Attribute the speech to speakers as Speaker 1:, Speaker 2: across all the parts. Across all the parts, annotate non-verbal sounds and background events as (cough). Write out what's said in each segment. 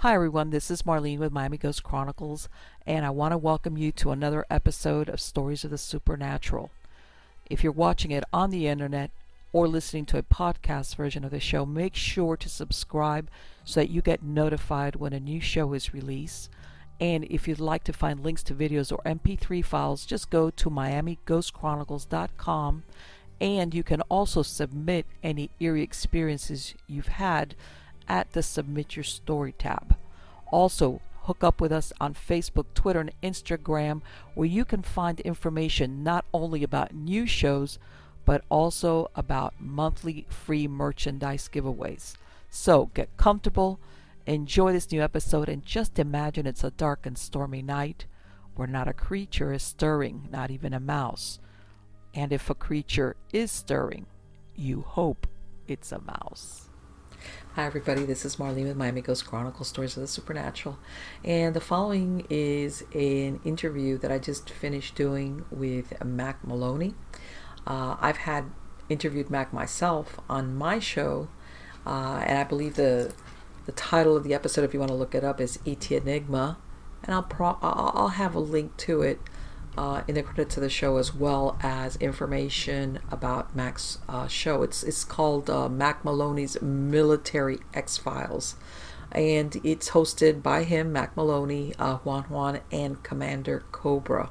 Speaker 1: Hi, everyone. This is Marlene with Miami Ghost Chronicles, and I want to welcome you to another episode of Stories of the Supernatural. If you're watching it on the internet or listening to a podcast version of the show, make sure to subscribe so that you get notified when a new show is released. And if you'd like to find links to videos or MP3 files, just go to MiamiGhostChronicles.com and you can also submit any eerie experiences you've had at the Submit Your Story tab. Also, hook up with us on Facebook, Twitter, and Instagram, where you can find information not only about new shows, but also about monthly free merchandise giveaways. So get comfortable, enjoy this new episode, and just imagine it's a dark and stormy night where not a creature is stirring, not even a mouse. And if a creature is stirring, you hope it's a mouse. Hi, everybody. This is Marlene with Miami Ghost Chronicles Stories of the Supernatural. And the following is an interview that I just finished doing with Mack Maloney. Uh, I've had interviewed Mack myself on my show, uh, and I believe the the title of the episode, if you want to look it up, is ET Enigma, and I'll pro- I'll have a link to it uh, in the credits of the show as well as information about Mack's uh, show. It's it's called uh, Mack Maloney's Military X Files, and it's hosted by him, Mack Maloney, uh, Juan Juan, and Commander Cobra.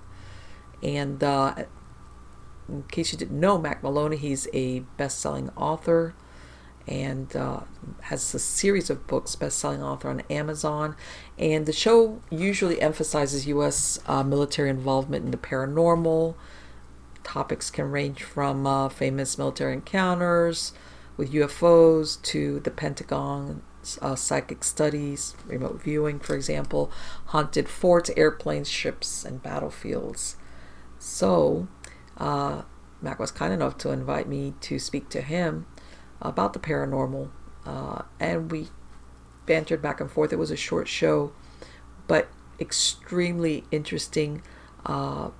Speaker 1: And uh, in case you didn't know, Mack Maloney, he's a best-selling author and uh, has a series of books, best-selling author on Amazon. And the show usually emphasizes U.S. Uh, military involvement in the paranormal. Topics can range from uh, famous military encounters with UFOs to the Pentagon, uh, psychic studies, remote viewing, for example, haunted forts, airplanes, ships, and battlefields. So, uh, Mack was kind enough to invite me to speak to him about the paranormal, uh, and we bantered back and forth. It was a short show, but extremely interesting uh,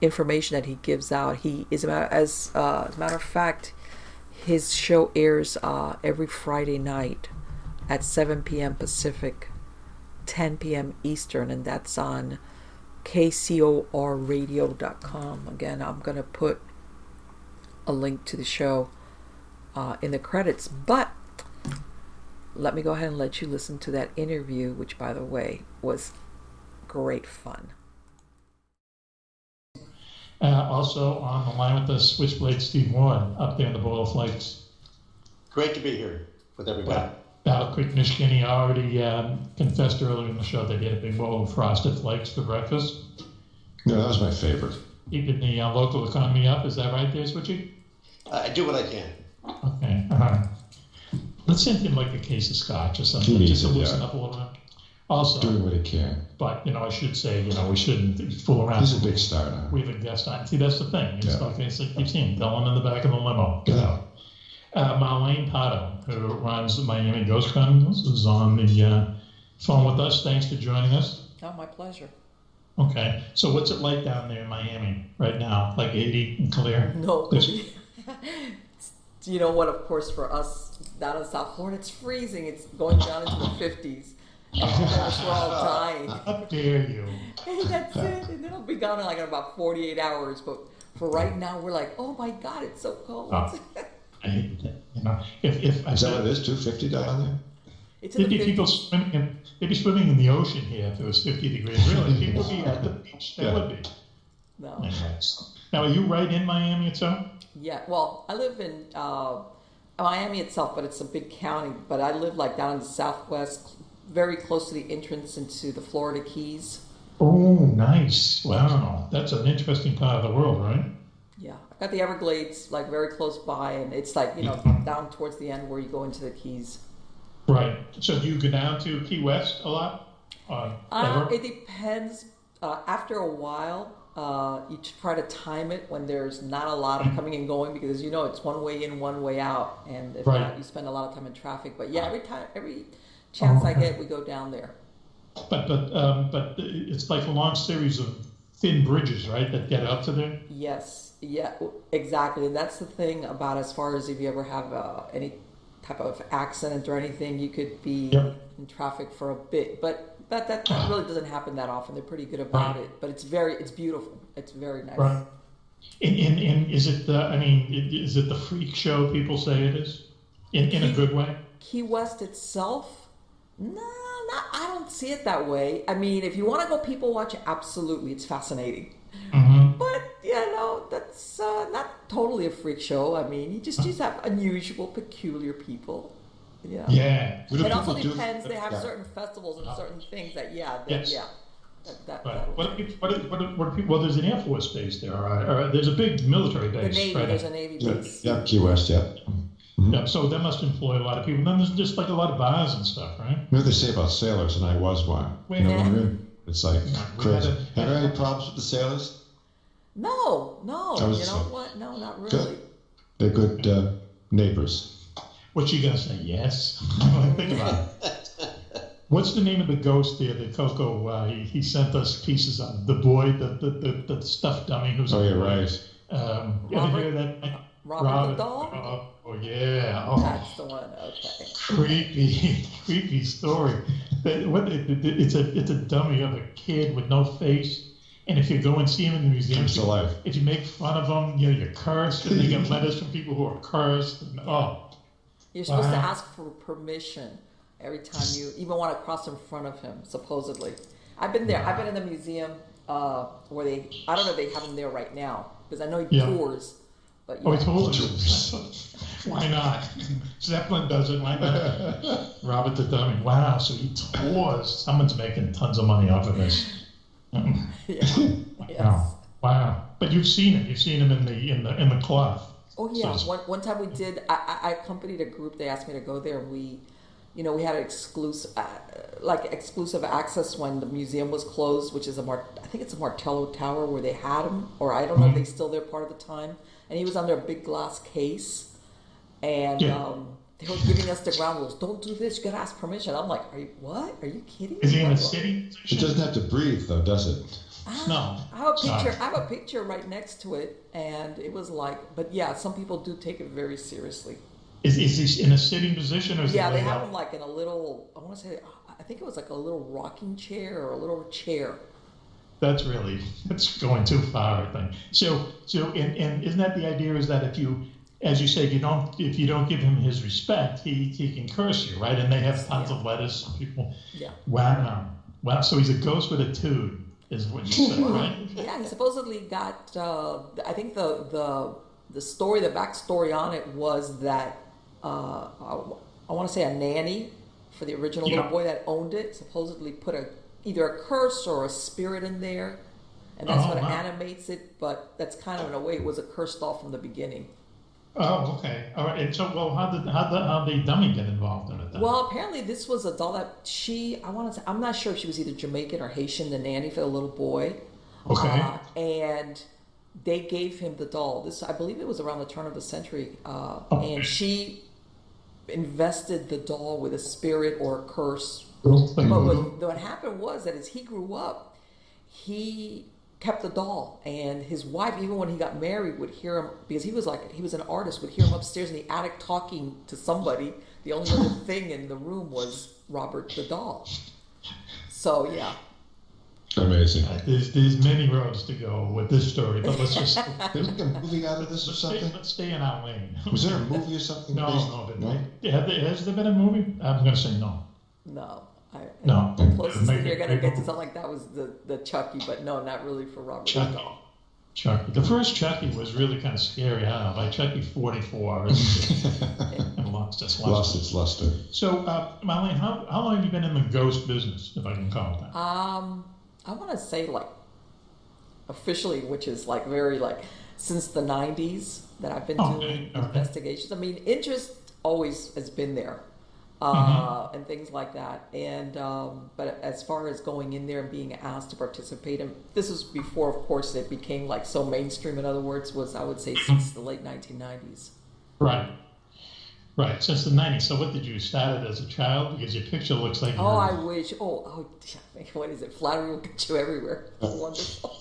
Speaker 1: information that he gives out. He is as uh, as a matter of fact, his show airs uh, every Friday night at 7 p.m. Pacific, 10 p.m. Eastern, and that's on kcorradio.com. Again, I'm gonna put a link to the show uh, in the credits. But let me go ahead and let you listen to that interview, which, by the way, was great fun.
Speaker 2: Uh, also on the line with us, Switchblade Steve Ward up there in the Boyle Flakes.
Speaker 3: Great to be here with everybody.
Speaker 2: Battle Creek, Michigan, he already um, confessed earlier in the show that he had a big bowl of frosted flakes for breakfast.
Speaker 4: No, that was my favorite.
Speaker 2: Keeping the uh, local economy up, is that right there, Switchy?
Speaker 3: I do what I can.
Speaker 2: Okay. Uh-huh. Let's send him like a case of scotch or something, just to loosen yeah. up a little bit. Also,
Speaker 4: doing what he can.
Speaker 2: But you know, I should say, you know, we shouldn't fool around.
Speaker 4: He's a big star now.
Speaker 2: We have a guest on. See, that's the thing. It's yeah. like it's like you've seen Dylan in the back of the limo. You know. Uh, Marlene Pardo, who runs the Miami Ghost Chronicles, is on the uh, phone with us. Thanks for joining us.
Speaker 1: Oh, my pleasure.
Speaker 2: Okay. So, what's it like down there in Miami right now? Like 80 and clear?
Speaker 1: No. (laughs) you know what? Of course, for us down in South Florida, it's freezing. It's going down into the 50s. And we're all dying. (laughs)
Speaker 2: How dare you? (laughs)
Speaker 1: Hey, that's it. And then it'll be gone in like about 48 hours. But for right now, we're like, oh my God, it's so cold.
Speaker 2: Oh, (laughs) I hate that. You know, if, if
Speaker 4: I is that what it is, 250 down there?
Speaker 1: It's in
Speaker 2: There'd
Speaker 1: the
Speaker 2: be people swimming in, they'd be swimming in the ocean here if it was 50 degrees. Really, people would be at the beach. They
Speaker 4: Yeah.
Speaker 2: would be.
Speaker 1: No.
Speaker 2: Anyways. Now, are you right in Miami itself?
Speaker 1: Yeah, well, I live in uh, Miami itself, but it's a big county. But I live like down in the southwest, very close to the entrance into the Florida Keys.
Speaker 2: Oh, nice. Wow. That's an interesting part of the world, right?
Speaker 1: Yeah, I've got the Everglades like very close by, and it's like you know down towards the end where you go into the Keys.
Speaker 2: Right. So do you go down to Key West a lot? Uh,
Speaker 1: Uh, it depends. Uh, after a while, uh, you try to time it when there's not a lot of coming and going because you know it's one way in, one way out, and if
Speaker 2: Right.
Speaker 1: not, you spend a lot of time in traffic. But yeah, every time, every chance I get, we go down there.
Speaker 2: But but um, but it's like a long series of thin bridges, right, that get up to there.
Speaker 1: Yes, yeah, exactly. And that's the thing about as far as if you ever have uh, any type of accident or anything, you could be
Speaker 2: Yep.
Speaker 1: in traffic for a bit. But that, that that really doesn't happen that often. They're pretty good about
Speaker 2: Right.
Speaker 1: it. But it's very, it's beautiful. It's very nice.
Speaker 2: Right. And, and, and is it the? I mean, is it the freak show people say it is? In in a good way.
Speaker 1: Key West itself, no, not. I don't see it that way. I mean, if you want to go people watch, absolutely, it's fascinating.
Speaker 2: hmm
Speaker 1: But you know, that's uh, not totally a freak show. I mean, you just just have unusual, peculiar people. Yeah.
Speaker 2: Yeah.
Speaker 1: It also depends. They have
Speaker 4: Yeah.
Speaker 1: certain festivals and certain things that, yeah, that,
Speaker 2: Yes.
Speaker 1: yeah, that, that,
Speaker 2: Right.
Speaker 1: that'll-
Speaker 2: What, do what, do- what, do- what well, there's an Air Force base there, or, or there's a big military
Speaker 1: the
Speaker 2: base.
Speaker 1: Navy.
Speaker 2: right?
Speaker 1: There's a Navy base.
Speaker 4: yeah, Key West, yeah.
Speaker 2: Yeah, so that must employ a lot of people. And Then there's just like a lot of bars and stuff, right?
Speaker 4: You know what they say about sailors, and I was one.
Speaker 2: Wait,
Speaker 4: you know what I
Speaker 1: yeah.
Speaker 4: mean? It's like
Speaker 2: we
Speaker 4: crazy.
Speaker 2: had a-
Speaker 4: Have you had any problems with the sailors?
Speaker 1: No, no, you know
Speaker 4: just-
Speaker 1: what? No, not really.
Speaker 4: Good. They're good uh, neighbors.
Speaker 2: What you gonna say? Yes. (laughs) Think about it. What's the name of the ghost there that Coco? Uh, he, he sent us pieces of the boy, the the, the, the stuffed dummy who's.
Speaker 4: Oh, yeah, right.
Speaker 2: Um, you ever
Speaker 1: Robert-
Speaker 2: hear that?
Speaker 1: Robert the doll?
Speaker 2: Oh, oh, yeah. Oh,
Speaker 1: That's the one. Okay.
Speaker 2: creepy, (laughs) creepy story. That- what it- it- it's a it's a dummy of a kid with no face, and if you go and see him in the museum,
Speaker 4: Comes to life.
Speaker 2: if you make fun of him, you know you're cursed, and they get letters from people who are cursed. And, oh,
Speaker 1: You're supposed to ask for permission every time you even want to cross in front of him. Supposedly, I've been there. I've been in the museum uh, where they. I don't know if they have him there right now because I know he
Speaker 2: Yeah.
Speaker 1: tours. But
Speaker 2: oh, he told you. (laughs) Why not? (laughs) Zeppelin does it. Why not? Robert the dummy. Wow. So he tours. Someone's making tons of money off of this. (laughs)
Speaker 1: yeah. Yes.
Speaker 2: Wow. Wow. But you've seen it. You've seen him in the in the in the cloth.
Speaker 1: Oh yeah,
Speaker 2: it's-
Speaker 1: one, one time we did. I, I I accompanied a group. They asked me to go there. We, you know, we had exclusive, uh, like exclusive access when the museum was closed, which is a Mar- I think it's a Martello Tower where they had him, or I don't know if
Speaker 2: Mm-hmm.
Speaker 1: they still there part of the time. And he was under a big glass case, and
Speaker 2: Yeah.
Speaker 1: um, they were giving us the ground rules. Don't do this. You gotta ask permission. I'm like, are you what? Are you kidding?
Speaker 2: Is he in a city?
Speaker 4: It doesn't have to breathe, though, does it?
Speaker 2: No.
Speaker 1: I have a
Speaker 2: Sorry.
Speaker 1: picture. I have a picture right next to it, and it was like, but yeah, some people do take it very seriously.
Speaker 2: Is, is he in a sitting position or is
Speaker 1: Yeah, they have
Speaker 2: out?
Speaker 1: him like in a little. I want to say, I think it was like a little rocking chair or a little chair.
Speaker 2: That's really that's going too far, I think. So so and, and isn't that the idea is that if you as you say, you don't if you don't give him his respect, he, he can curse you, right? And they have tons of letters people.
Speaker 1: Yeah.
Speaker 2: Wow. Wow. So he's a ghost with a tune, is what you said, (laughs) right?
Speaker 1: Yeah, he supposedly got. Uh, I think the the the story, the backstory on it was that uh, I, I want to say a nanny for the original
Speaker 2: Yeah.
Speaker 1: little boy that owned it supposedly put a either a curse or a spirit in there, and that's
Speaker 2: Oh,
Speaker 1: what
Speaker 2: wow.
Speaker 1: animates it. But that's kind of in a way it was a cursed doll from the beginning.
Speaker 2: Oh, okay. All right. And so well how did how did how the dummy get involved in it then?
Speaker 1: Well, apparently this was a doll that she, I want to say, I'm not sure if she was either Jamaican or Haitian, the nanny for the little boy.
Speaker 2: Okay.
Speaker 1: Uh, and they gave him the doll. This, I believe it was around the turn of the century. Uh,
Speaker 2: Okay.
Speaker 1: And she invested the doll with a spirit or a curse. But what, what happened was that as he grew up, he kept the doll, and his wife, even when he got married, would hear him because he was like he was an artist. Would hear him upstairs in the attic talking to somebody. The only other (laughs) thing in the room was Robert the doll. So yeah,
Speaker 4: Amazing.
Speaker 2: there's there's many roads to go with this story, but let's just (laughs)
Speaker 4: They make a movie out of this or
Speaker 2: let's stay,
Speaker 4: something?
Speaker 2: let's stay in our lane.
Speaker 4: Was there a movie or something? (laughs)
Speaker 2: No,
Speaker 4: based-
Speaker 2: no, but
Speaker 4: no?
Speaker 2: Have there, has there been a movie? I'm going to say no.
Speaker 1: No. I,
Speaker 2: No.
Speaker 1: The closest
Speaker 2: Make
Speaker 1: thing you're going to get to something like that was the, the Chucky, but no, not really for Robert
Speaker 2: Chucky.
Speaker 1: Stahl.
Speaker 2: Chucky. The first Chucky was really kind of scary. I don't know, like Chucky 44 isn't (laughs) it? and lost its
Speaker 4: Lost
Speaker 2: luster.
Speaker 4: its luster.
Speaker 2: So, uh, Marlene, how, how long have you been in the ghost business, if I can call it that?
Speaker 1: Um, I want to say like officially, which is like very like since the '90s that I've been
Speaker 2: Okay,
Speaker 1: doing
Speaker 2: okay.
Speaker 1: investigations. I mean, interest always has been there, uh,
Speaker 2: Mm-hmm.
Speaker 1: and things like that. And um, but as far as going in there and being asked to participate, and this was before, of course, it became like so mainstream. In other words, was I would say (laughs) since the late 1990s.
Speaker 2: Right. Right, since the 90s. So, what did you start it as a child? Because your picture looks like
Speaker 1: Oh, I wish. Oh, oh, (laughs) what is it? Flattery will get you everywhere. (laughs) It's wonderful.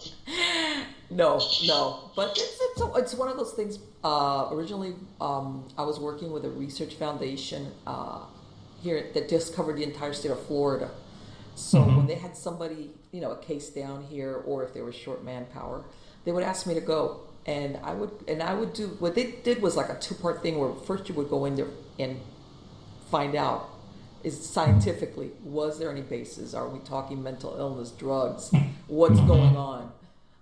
Speaker 1: no, no, but it's it's, it's one of those things. Uh, originally, um, I was working with a research foundation uh, here that just covered the entire state of Florida. So when they had somebody, you know, a case down here, or if they were short manpower, they would ask me to go, and I would and I would do what they did was like a two part thing where first you would go in there and find out is scientifically was there any basis are we talking mental illness drugs? (laughs) What's going on?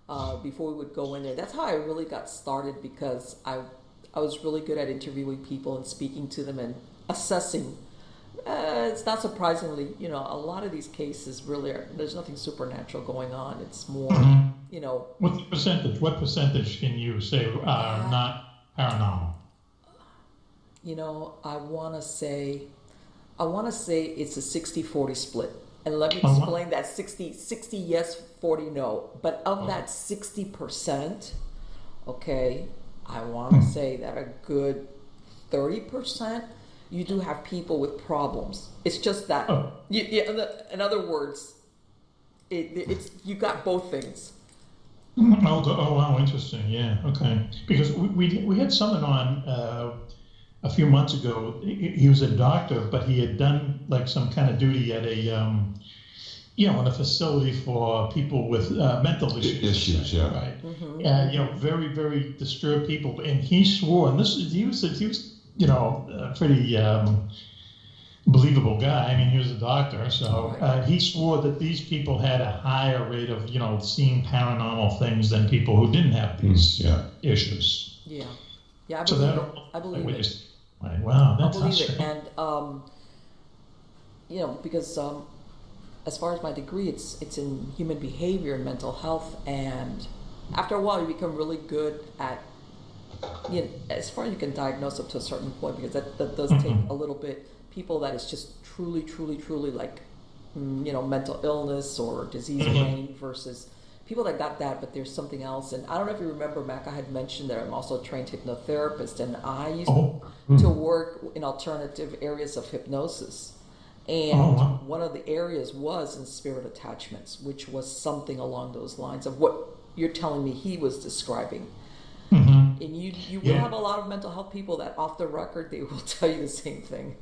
Speaker 1: Uh, before we would go in there. That's how i really got started because i i was really good at interviewing people and speaking to them and assessing uh, it's not surprisingly you know a lot of these cases really are there's nothing supernatural going on it's more mm-hmm. you know
Speaker 2: What percentage? What percentage can you say are uh, not paranormal?
Speaker 1: you know, I want to say, I want to say it's a 60-40 split. And let me
Speaker 2: Oh,
Speaker 1: explain that 60, 60 yes, 40 no. But of oh. that 60%, okay, I want to hmm. say that a good 30%, you do have people with problems. It's just that,
Speaker 2: Oh.
Speaker 1: you, you, in other- in other words, it, it's you got both things.
Speaker 2: Oh, oh, wow, interesting. Yeah, okay. Because we, we, we had someone on uh, a few months ago. He, he was a doctor, but he had done like some kind of duty at a, um, you know, in a facility for people with uh, mental issues.
Speaker 4: Issues, yeah.
Speaker 2: Right. And, you know, very, very disturbed people. And he swore, and this is, he was, he was, you know, a pretty um, believable guy. I mean, he was a doctor. So uh, he swore that these people had a higher rate of, you know, seeing paranormal things than people who didn't have these
Speaker 4: Yeah.
Speaker 2: issues.
Speaker 1: Yeah. Yeah, I
Speaker 2: So
Speaker 1: believe
Speaker 2: that,
Speaker 1: it. I believe
Speaker 2: like,
Speaker 1: it.
Speaker 2: like, wow,
Speaker 1: I
Speaker 2: that's
Speaker 1: believe it, and um, you know, because um, as far as my degree, it's it's in human behavior and mental health, and after a while, you become really good at you know, as far as you can diagnose up to a certain point, because that, that does take mm-hmm. a little bit. People that is just truly, truly, truly like mm, you know mental illness or disease mm-hmm. brain versus people that got that, but there's something else. And I don't know if you remember, Mack, I had mentioned that I'm also a trained hypnotherapist, and I used
Speaker 2: Oh, hmm.
Speaker 1: to work in alternative areas of hypnosis. And
Speaker 2: Oh, wow.
Speaker 1: one of the areas was in spirit attachments, which was something along those lines of what you're telling me he was describing. And you, you will
Speaker 2: Yeah.
Speaker 1: have a lot of mental health people that, off the record, they will (laughs) tell you the same thing.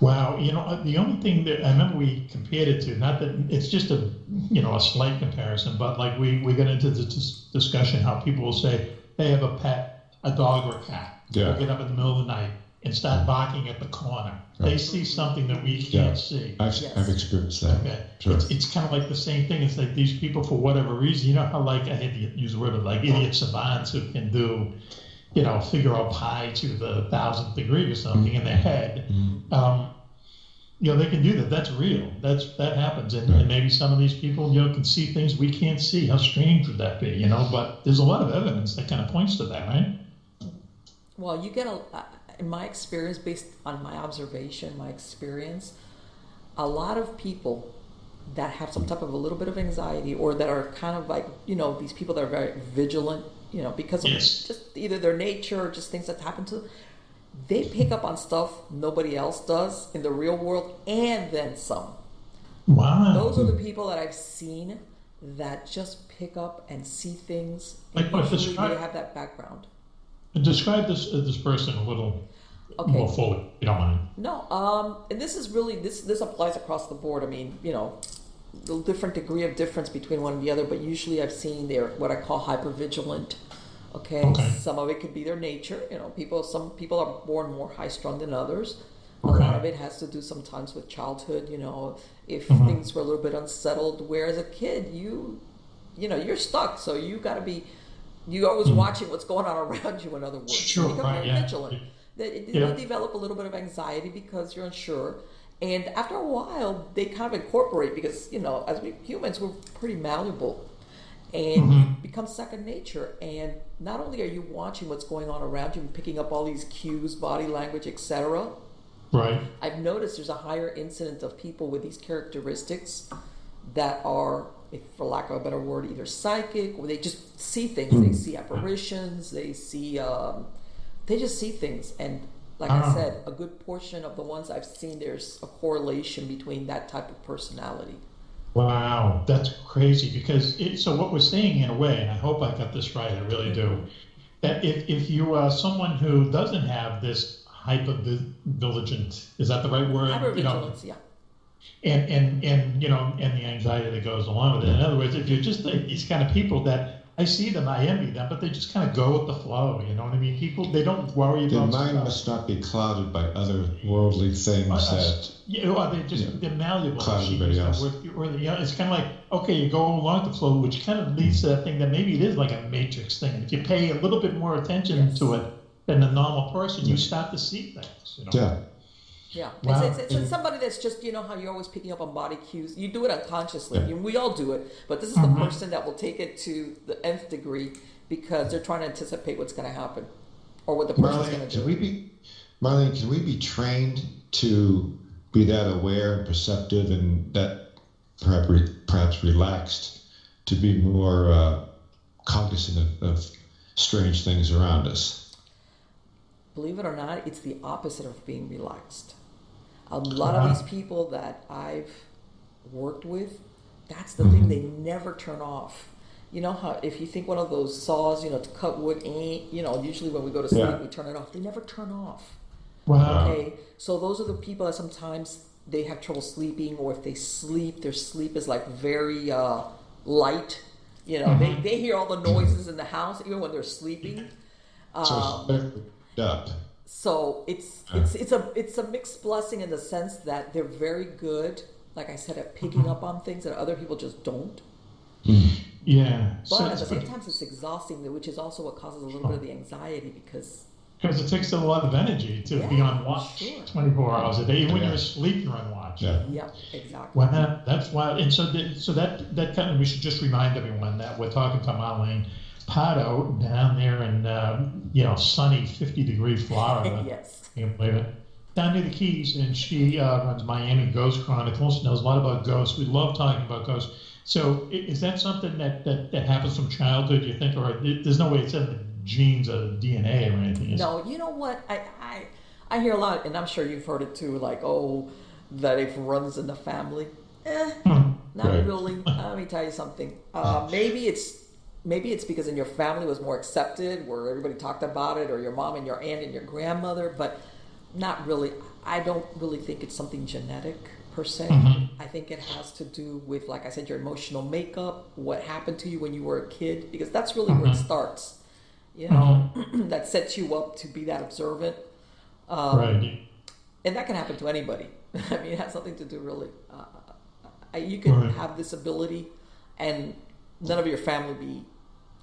Speaker 2: Wow, you know, uh, the only thing that I remember we compared it to, not that it's just a, you know, a slight comparison, but like we, we got into the dis- discussion how people will say they have a pet, a dog or a cat.
Speaker 4: Yeah.
Speaker 2: They'll get up in the middle of the night and start barking at the corner. They see something that we can't see.
Speaker 4: I've,
Speaker 1: Yes.
Speaker 4: I've experienced that.
Speaker 2: Okay.
Speaker 4: Sure.
Speaker 2: It's, it's kind of like the same thing. It's like these people, for whatever reason, you know how like I hate to use the word, but like idiot savants who can do, you know, figure out pi to the thousandth degree or something in their head. Um, you know, they can do that. That's real. That's that happens, and, and maybe some of these people, you know, can see things we can't see. How strange would that be? You know, but there's a lot of evidence that kind of points to that, right?
Speaker 1: Well, you get a, uh, in my experience, based on my observation, my experience, a lot of people that have some type of a little bit of anxiety or that are kind of like, you know, these people that are very vigilant, you know, because of
Speaker 2: Yes.
Speaker 1: just either their nature or just things that happen to them, they pick up on stuff nobody else does in the real world and then some.
Speaker 2: Wow.
Speaker 1: Those are the people that I've seen that just pick up and see things.
Speaker 2: Like what,
Speaker 1: usually they have that background.
Speaker 2: Describe this uh, this person a little
Speaker 1: Okay.
Speaker 2: more fully, if you don't mind.
Speaker 1: No, um, and this is really this this applies across the board. I mean, you know, the different degree of difference between one and the other, but usually I've seen they're what I call hypervigilant. Okay?
Speaker 2: Okay.
Speaker 1: some of it could be their nature. You know, people some people are born more high strung than others. A lot of it has to do sometimes with childhood. You know, if mm-hmm. things were a little bit unsettled, where as a kid you, you know, you're stuck, so you got to be, you always mm-hmm. watching what's going on around you. In other words,
Speaker 2: sure,
Speaker 1: you become
Speaker 2: right,
Speaker 1: very
Speaker 2: yeah.
Speaker 1: vigilant. They, yeah. develop a little bit of anxiety because you're unsure. And after a while, they kind of incorporate because you know, as we humans, we're pretty malleable and mm-hmm. becomes second nature. And not only are you watching what's going on around you and picking up all these cues, body language, etc.
Speaker 2: Right.
Speaker 1: I've noticed there's a higher incidence of people with these characteristics that are, if for lack of a better word, either psychic or they just see things. Mm-hmm. They see apparitions. They see. Um, they just see things and like. I said, a good portion of the ones I've seen, there's a correlation between that type of personality.
Speaker 2: Wow, that's crazy. Because it, so what we're saying in a way, and I hope I got this right, I really do, that if, if you are someone who doesn't have this hypervigilant, is that the right word?
Speaker 1: Hypervigilance, you know, yeah.
Speaker 2: And, and, and, you know, and the anxiety that goes along with it. In other words, if you're just these kind of people that I see them, I envy them, but they just kind of go with the flow. You know what I mean? People, they don't worry
Speaker 4: Their
Speaker 2: about.
Speaker 4: Their mind
Speaker 2: stuff.
Speaker 4: must not be clouded by other worldly things uh, that.
Speaker 2: Yeah, well, they just yeah. they're malleable.
Speaker 4: Cloud everybody else.
Speaker 2: Or, you know, it's kind of like okay, you go along the flow, which kind of leads to that thing that maybe it is like a matrix thing. If you pay a little bit more attention yes. to it than the normal person, you start to see things. You know?
Speaker 4: Yeah.
Speaker 1: Yeah, wow. it's, it's, it's, somebody that's just you know how you're always picking up on body cues. You do it unconsciously. Yeah. we all do it, but this is mm-hmm. the person that will take it to the nth degree because they're trying to anticipate what's going to happen or what the person's going to do.
Speaker 4: Can we be, Marlene? Can we be trained to be that aware and perceptive and that perhaps perhaps relaxed to be more uh, cognizant of, of strange things around us?
Speaker 1: Believe it or not, it's the opposite of being relaxed a lot of these people that I've worked with, that's the mm-hmm. thing they never turn off. You know how if you think one of those saws, you know, to cut wood ain't, you know, usually when we go to sleep yeah. we turn it off. They never turn off.
Speaker 2: Wow.
Speaker 1: Okay. So those are the people that sometimes they have trouble sleeping or if they sleep, their sleep is like very uh, light. You know, mm-hmm. they, they hear all the noises in the house even when they're sleeping.
Speaker 4: Um, so up.
Speaker 1: So it's it's it's a it's a mixed blessing in the sense that they're very good, like I said, at picking up on things that other people just don't. Hmm.
Speaker 2: Yeah.
Speaker 1: But so at the same time, it's exhausting, which is also what causes a little bit of the anxiety because.
Speaker 2: Because it takes a lot of energy to yeah, be on watch sure. 24 hours a day. Even when you're asleep, you're on watch.
Speaker 1: Yeah, yeah exactly.
Speaker 2: Well, that, that's why. And so, the, so that that kind of we should just remind everyone that we're talking to Marlene Pardo down there in uh, you know sunny 50 degree Florida. (laughs)
Speaker 1: yes.
Speaker 2: You can believe it. Down near the Keys, and she uh, runs Miami Ghost Chronicles. Knows a lot about ghosts. We love talking about ghosts. So is that something that, that, that happens from childhood? You think, or there's no way it's in the genes or DNA or anything?
Speaker 1: No, you know what? I, I I hear a lot, and I'm sure you've heard it too. Like, oh, that it runs in the family. Eh, hmm. not right. really. (laughs) Let me tell you something. Uh, maybe it's maybe it's because in your family was more accepted where everybody talked about it or your mom and your aunt and your grandmother but not really i don't really think it's something genetic per se mm-hmm. i think it has to do with like i said your emotional makeup what happened to you when you were a kid because that's really mm-hmm. where it mm-hmm. starts you know mm-hmm. (clears throat) that sets you up to be that observant
Speaker 2: um, right
Speaker 1: and that can happen to anybody (laughs) i mean it has nothing to do really uh, you can right. have this ability and none of your family be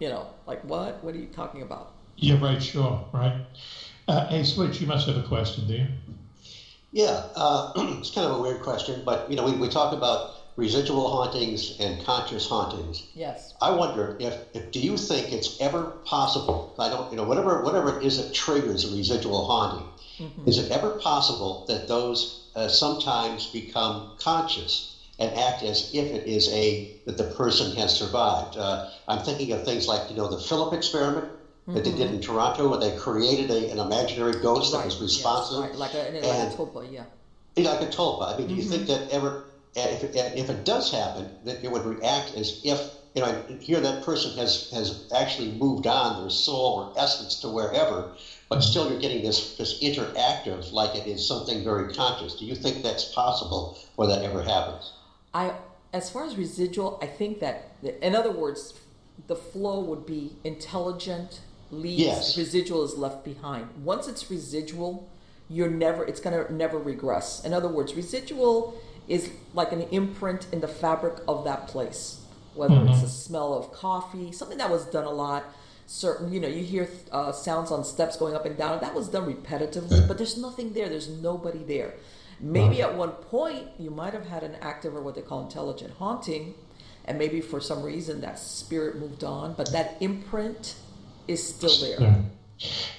Speaker 1: you know, like what? What are you talking about?
Speaker 2: Yeah, right, sure, right. Uh, hey, Switch, you must have a question, do you?
Speaker 3: Yeah, uh, (clears throat) it's kind of a weird question, but you know, we, we talk about residual hauntings and conscious hauntings.
Speaker 1: Yes.
Speaker 3: I wonder if, if do you think it's ever possible? I don't, you know, whatever whatever it is that triggers a residual haunting, mm-hmm. is it ever possible that those uh, sometimes become conscious? And act as if it is a that the person has survived. Uh, I'm thinking of things like you know the Philip experiment mm-hmm. that they did in mm-hmm. Toronto, where they created a, an imaginary ghost
Speaker 1: right.
Speaker 3: that was responsive,
Speaker 1: yes. right. like a, like and, a tulpa, yeah.
Speaker 3: Like a tulpa. I mean, do you think mm-hmm. that ever, if it, if it does happen, that it would react as if you know here that person has has actually moved on their soul or essence to wherever, but mm-hmm. still you're getting this this interactive like it is something very conscious. Do you think that's possible, or that ever happens?
Speaker 1: I, as far as residual, I think that, in other words, the flow would be intelligent, leaves,
Speaker 3: yes.
Speaker 1: residual is left behind. Once it's residual, you're never it's going to never regress. In other words, residual is like an imprint in the fabric of that place, whether mm-hmm. it's the smell of coffee, something that was done a lot. Certain, you know, you hear uh, sounds on steps going up and down. That was done repetitively, but there's nothing there. There's nobody there. Maybe at one point you might have had an active or what they call intelligent haunting, and maybe for some reason that spirit moved on, but that imprint is still there.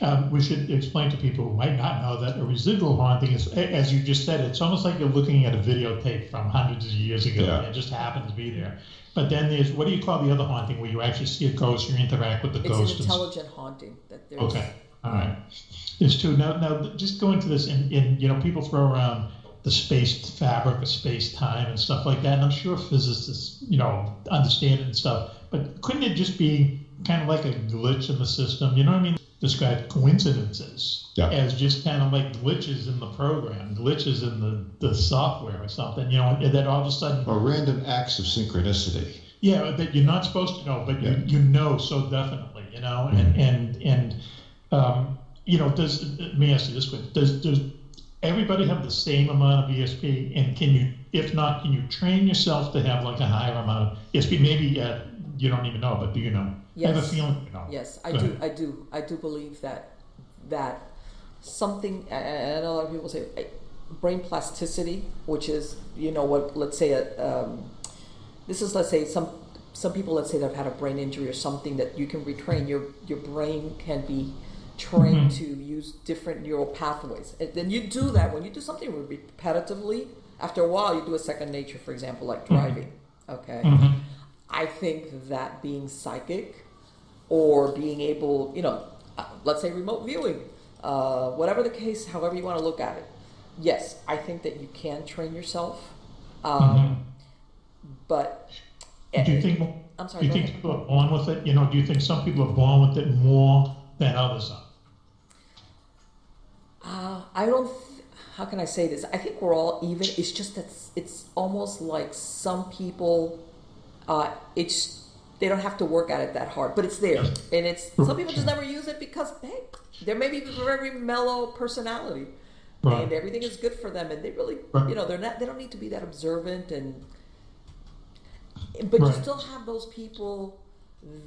Speaker 2: Um, we should explain to people who might not know that a residual haunting is, as you just said, it's almost like you're looking at a videotape from hundreds of years ago. Yeah. It just happened to be there. But then there's what do you call the other haunting where you actually see a ghost, you interact with the
Speaker 1: it's
Speaker 2: ghost?
Speaker 1: It's an intelligent haunting. That there's...
Speaker 2: Okay, all right. There's two. Now, now just going to this, in, in you know, people throw around the space fabric of space time and stuff like that. And I'm sure physicists, you know, understand it and stuff. But couldn't it just be kind of like a glitch in the system? You know what I mean? describe coincidences yeah. as just kind of like glitches in the program, glitches in the, the software or something, you know, that all of a sudden.
Speaker 4: Or random acts of synchronicity.
Speaker 2: Yeah, that you're not supposed to know, but yeah. you, you know so definitely, you know, mm-hmm. and, and, and, um, you know, does, let me ask you this question, does, does everybody have the same amount of ESP? And can you, if not, can you train yourself to have like a higher amount of ESP? Maybe uh, you don't even know, but do you know? Yes. I have a feeling. You know.
Speaker 1: Yes, I Go do. Ahead. I do. I do believe that that something. And a lot of people say brain plasticity, which is you know what? Let's say a, um, this is let's say some some people let's say that have had a brain injury or something that you can retrain. Your your brain can be trained mm-hmm. to use different neural pathways. And then you do that when you do something repetitively. After a while, you do a second nature. For example, like mm-hmm. driving. Okay. Mm-hmm. I think that being psychic or being able, you know, uh, let's say remote viewing, uh, whatever the case, however you want to look at it, yes, I think that you can train yourself. Um, mm-hmm. But
Speaker 2: do you think? I'm sorry. Do you think ahead. people are born with it? You know, do you think some people are born with it more than others are?
Speaker 1: Uh, I don't. Th- how can I say this? I think we're all even. It's just that it's almost like some people uh, it's they don't have to work at it that hard, but it's there, and it's some people just never use it because hey, they're maybe very mellow personality, right. and everything is good for them, and they really, right. you know, they're not they don't need to be that observant, and but right. you still have those people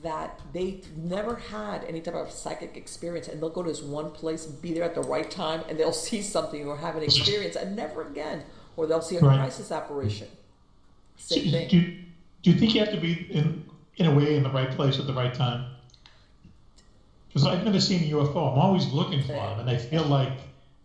Speaker 1: that they never had any type of psychic experience and they'll go to this one place and be there at the right time and they'll see something or have an (laughs) experience and never again. Or they'll see a crisis apparition. Same thing.
Speaker 2: do, do you think you have to be in in a way in the right place at the right time? Because I've never seen a UFO. I'm always looking for them, and I feel like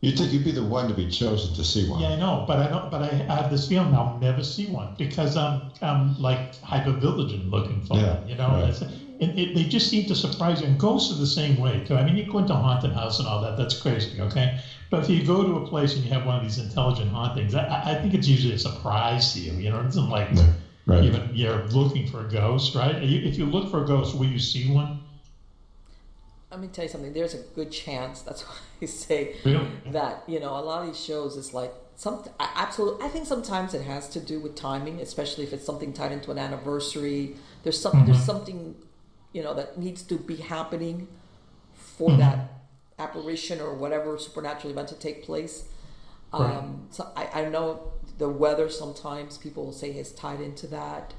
Speaker 4: you think you'd be the one to be chosen to see one.
Speaker 2: Yeah, I know, but I don't. But I have this feeling I'll never see one because I'm I'm like hyper vigilant looking for yeah, them. You know, right. and it, they just seem to surprise you. And ghosts are the same way too. I mean, you go into a haunted house and all that. That's crazy. Okay, but if you go to a place and you have one of these intelligent hauntings, I, I think it's usually a surprise to you. You know, it isn't like. Yeah Right. Even you're looking for a ghost, right? If you look for a ghost, will you see one?
Speaker 1: Let me tell you something. There's a good chance. That's (laughs) why I say really? that you know a lot of these shows is like some. Absolutely, I think sometimes it has to do with timing, especially if it's something tied into an anniversary. There's some. Mm-hmm. There's something, you know, that needs to be happening for mm-hmm. that apparition or whatever supernatural event to take place. Right. Um, so I, I know the weather sometimes people will say is tied into that.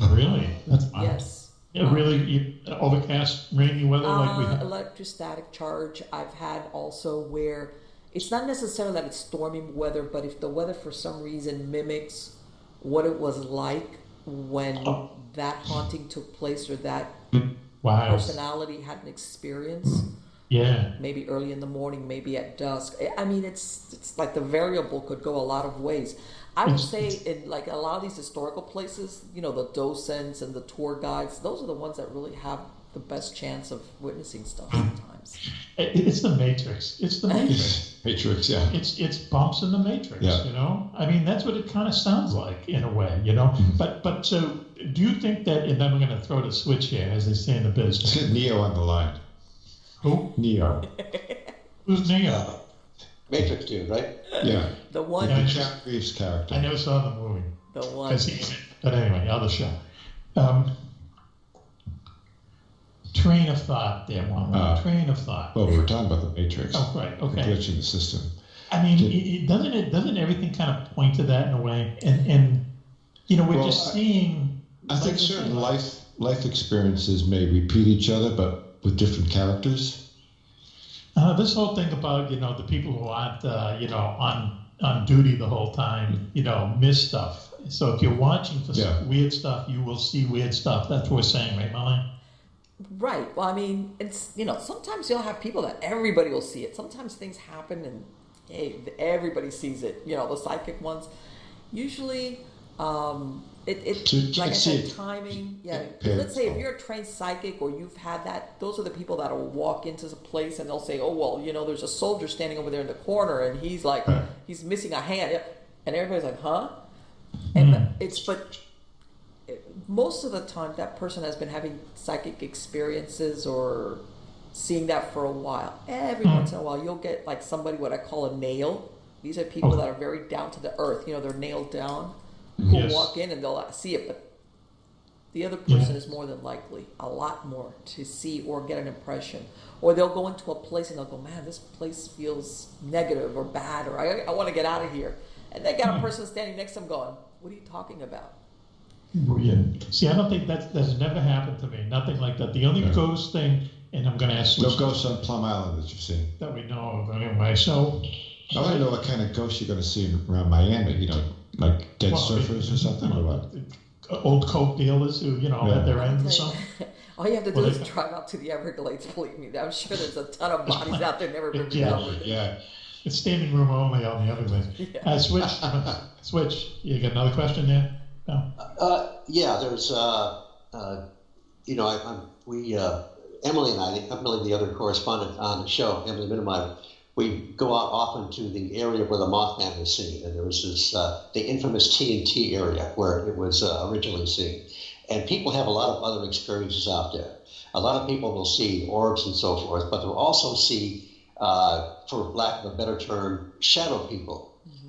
Speaker 2: Really? That's
Speaker 1: odd. Yes.
Speaker 2: Yeah, really overcast, rainy weather uh, like we
Speaker 1: have. Electrostatic charge. I've had also where it's not necessarily that it's stormy weather, but if the weather for some reason mimics what it was like when oh. that haunting took place or that wow. personality had an experience.
Speaker 2: Yeah.
Speaker 1: Maybe early in the morning, maybe at dusk. I mean, it's it's like the variable could go a lot of ways. I would (laughs) say in like a lot of these historical places, you know, the docents and the tour guides, those are the ones that really have the best chance of witnessing stuff sometimes.
Speaker 2: It's the matrix. It's the matrix. (laughs)
Speaker 4: matrix, yeah.
Speaker 2: It's it's bumps in the matrix, yeah. you know? I mean, that's what it kind of sounds like in a way, you know? Mm-hmm. But but so do you think that and then we're going to throw the switch here as they say in the business.
Speaker 4: Get Neo on the line.
Speaker 2: Who?
Speaker 4: Neo. (laughs)
Speaker 2: Who's Neo?
Speaker 3: Matrix dude, right?
Speaker 4: Yeah.
Speaker 1: The one.
Speaker 4: Yeah, Jack Reeves character.
Speaker 2: I never saw the movie.
Speaker 1: The one.
Speaker 2: But anyway, other show. Um, train of thought there, one uh, train of thought.
Speaker 4: Well, we were talking about the Matrix.
Speaker 2: Oh, right, okay.
Speaker 4: The glitch in the system.
Speaker 2: I mean, it, it, doesn't it doesn't everything kind of point to that in a way? And and you know, we're
Speaker 4: Well,
Speaker 2: just seeing.
Speaker 4: I think
Speaker 2: like you
Speaker 4: certain
Speaker 2: said,
Speaker 4: life life experiences may repeat each other, but with different characters.
Speaker 2: Uh, this whole thing about you know the people who aren't uh, you know on on duty the whole time you know miss stuff. So if you're watching for
Speaker 4: Yeah.
Speaker 2: weird stuff, you will see weird stuff. That's what we're saying, right, Molly?
Speaker 1: Right. Well, I mean, it's you know, sometimes you'll have people that everybody will see it. Sometimes things happen and hey, everybody sees it. You know, the psychic ones. Usually, um, it, it
Speaker 4: So you
Speaker 1: like
Speaker 4: can
Speaker 1: I said, timing. Yeah. Let's say if you're a trained psychic or you've had that, those are the people that'll walk into a place and they'll say, "Oh well, you know, there's a soldier standing over there in the corner and he's like, he's missing a hand," Yeah. and everybody's like, "Huh?" And it's but most of the time that person has been having psychic experiences or seeing that for a while. Every once in a while, you'll get like somebody what I call a nail. These are people
Speaker 2: Okay.
Speaker 1: that are very down to the earth. You know, they're nailed down. Who
Speaker 2: Yes.
Speaker 1: walk in and they'll see it, but the other
Speaker 2: Yeah.
Speaker 1: person is more than likely a lot more to see or get an impression. Or they'll go into a place and they'll go, man, this place feels negative or bad, or I, I want to get out of here. And they got a hmm. person standing next to them going, what are you talking about?
Speaker 2: Weird. See, I don't think that's that's never happened to me. Nothing like that. The only
Speaker 4: Yeah.
Speaker 2: ghost thing, and I'm going to ask
Speaker 4: No
Speaker 2: Switch
Speaker 4: ghosts on Plum Island that you've seen.
Speaker 2: that we know of anyway. So
Speaker 4: I want to know what kind of ghosts you're going to see around Miami. You know, like dead
Speaker 2: well,
Speaker 4: surfers or something, or what?
Speaker 2: Old coke dealers who you know
Speaker 4: Yeah.
Speaker 2: at their end or
Speaker 1: Okay. (laughs)
Speaker 2: something.
Speaker 1: All you have to do
Speaker 2: Well,
Speaker 1: is
Speaker 2: they-
Speaker 1: drive out to the Everglades. Believe me, I'm sure there's a ton of bodies out there never been
Speaker 2: Yeah.
Speaker 1: recovered.
Speaker 4: Yeah.
Speaker 2: It's standing room only on the other place.
Speaker 1: Yeah.
Speaker 2: Uh, switch, (laughs) switch. You got another question there? No.
Speaker 3: Uh, yeah, there's, uh, uh, you know, I, I'm, we, uh, Emily and I, Emily, the other correspondent on the show, Emily Minnemeyer, we go out often to the area where the Mothman was seen, and there was this, uh, the infamous TNT area where it was uh, originally seen. And people have a lot of other experiences out there. A lot of people will see orbs and so forth, but they'll also see, uh, for lack of a better term, shadow people.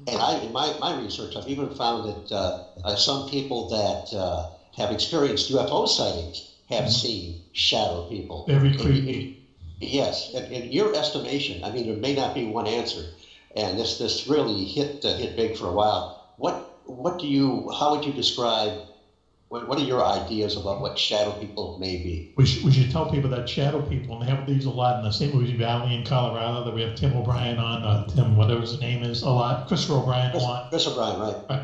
Speaker 3: And I, in my, my research, I've even found that uh, uh, some people that uh, have experienced UFO sightings have seen shadow people.
Speaker 2: Every
Speaker 3: And-
Speaker 2: creepy.
Speaker 3: and- yes, in, in your estimation, I mean, there may not be one answer, and this this really hit uh, hit big for a while. What what do you? How would you describe? What, what are your ideas about what shadow people may be?
Speaker 2: We should, we should tell people that shadow people, and they have these a lot in the San Luis Valley in Colorado, that we have Tim O'Brien on, uh, Tim, whatever his name is, a lot, Christopher O'Brien a
Speaker 3: Chris,
Speaker 2: lot.
Speaker 3: Chris O'Brien, right?
Speaker 2: Right.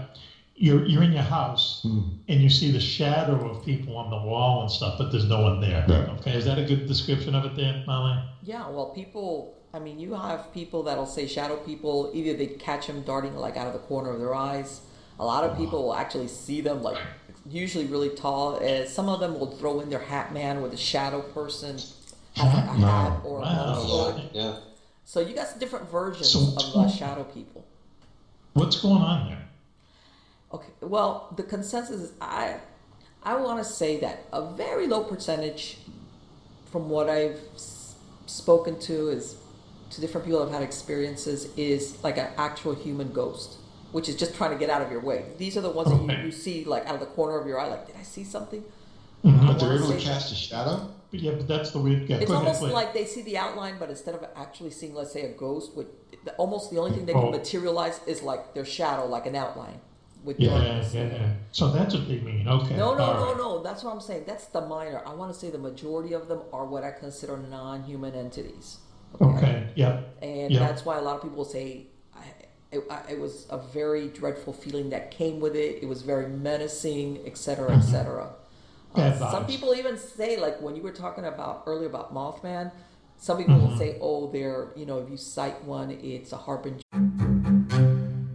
Speaker 2: You're, you're in your house,
Speaker 4: Hmm.
Speaker 2: and you see the shadow of people on the wall and stuff, but there's no one there.
Speaker 4: Yeah.
Speaker 2: Okay, is that a good description of it there, Molly?
Speaker 1: Yeah, well, people. I mean, you have people that'll say shadow people. Either they catch them darting like out of the corner of their eyes. A lot of people will actually see them like usually really tall. Uh, some of them will throw in their hat man with a shadow person has like a hat or
Speaker 2: Wow.
Speaker 1: a hood.
Speaker 3: Yeah.
Speaker 1: So you got some different versions
Speaker 2: So-
Speaker 1: of uh, shadow people.
Speaker 2: What's going on there?
Speaker 1: Okay. Well, the consensus is I I want to say that a very low percentage from what I've s- spoken to is to different people that have had experiences is like an actual human ghost, which is just trying to get out of your way. These are the ones that you, you see like out of the corner of your eye. Like, did I see something?
Speaker 2: Mhm.
Speaker 4: But they're able to
Speaker 1: say-
Speaker 4: cast a shadow.
Speaker 2: But yeah, but that's the weird. Yeah,
Speaker 1: It's
Speaker 2: go ahead,
Speaker 1: almost
Speaker 2: please.
Speaker 1: like they see the outline, but instead of actually seeing, let's say, a ghost, with the, almost the only thing they can materialize is like their shadow, like an outline with
Speaker 2: Yeah,
Speaker 1: darkness.
Speaker 2: yeah, yeah. So that's what they mean. Okay.
Speaker 1: No, no,
Speaker 2: all
Speaker 1: no,
Speaker 2: right.
Speaker 1: no. That's what I'm saying. That's the minor. I want to say the majority of them are what I consider non-human entities.
Speaker 2: Okay. Yeah.
Speaker 1: And
Speaker 2: Yeah.
Speaker 1: that's why a lot of people say I, it, I, it was a very dreadful feeling that came with it. It was very menacing, etc., cetera, etc. Cetera.
Speaker 2: Bad
Speaker 1: Uh, some people even say, like when you were talking about earlier about Mothman, some people will say, "Oh, they're you know, if you sight one, it's a harbinger."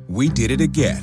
Speaker 5: We did it again.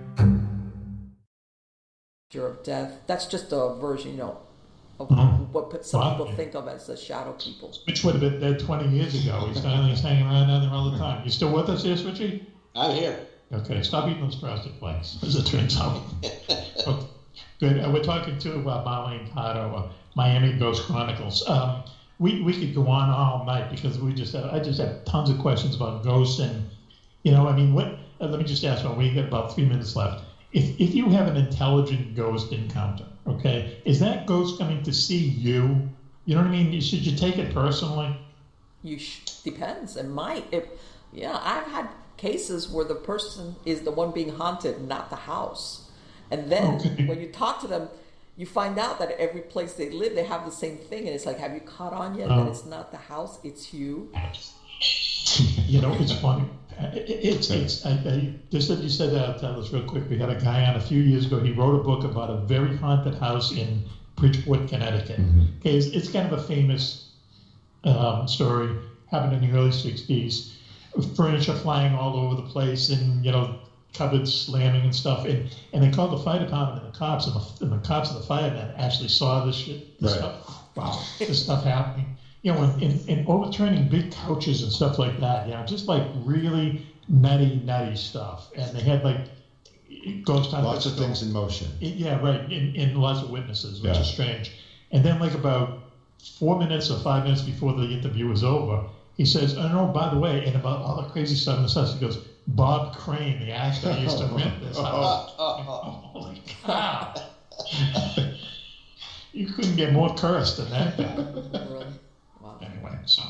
Speaker 1: Of death. That's just a version, you know, of
Speaker 2: Mhm.
Speaker 1: what some
Speaker 2: Wow.
Speaker 1: people think of as the shadow people.
Speaker 2: Which would have been dead 20 years ago. He's (laughs) finally he's hanging around down there all the time. You still with us here, Switchy?
Speaker 3: I'm here.
Speaker 2: Okay, stop eating those frosted flakes, as it turns out. (laughs) okay, good. Uh, we're talking to uh, Marlene Pardo, uh, Miami Ghost Chronicles. Um, we, we could go on all night because we just have, I just have tons of questions about ghosts and you know I mean what uh, let me just ask one we got about three minutes left if, if you have an intelligent ghost encounter okay is that ghost coming to see you? You know what I mean? Should you take it personally?
Speaker 1: You sh- depends. It might if yeah I've had cases where the person is the one being haunted not the house. And then okay. when you talk to them you find out that every place they live, they have the same thing, and it's like, have you caught on yet that oh. it's not the house, it's you? (laughs)
Speaker 2: you know, it's funny. It's it's. I, I, just that you said that. I'll tell us real quick. We had a guy on a few years ago. He wrote a book about a very haunted house in Bridgeport, Connecticut. Mm-hmm. Okay, it's, it's, kind of a famous um, story. Happened in the early '60s. Furniture flying all over the place, and you know, cupboards slamming and stuff. And, and they called the fire department and the cops, and the, and the cops and the firemen actually saw this shit, this right. stuff. Wow, (laughs) this stuff happening. You know, and, and overturning big couches and stuff like that. You know, just like really nutty, nutty stuff. And they had like ghost
Speaker 4: hunting. Lots of things in motion.
Speaker 2: yeah, right. And, and lots of witnesses, which yeah. is strange. And then, like about four minutes or five minutes before the interview was over, he says, "Oh no, by the way," and about all the crazy stuff in the house, he goes, Bob Crane, the actor, used to rent this (laughs) house. Holy cow! (laughs) you couldn't get more cursed than that guy. Anyway, so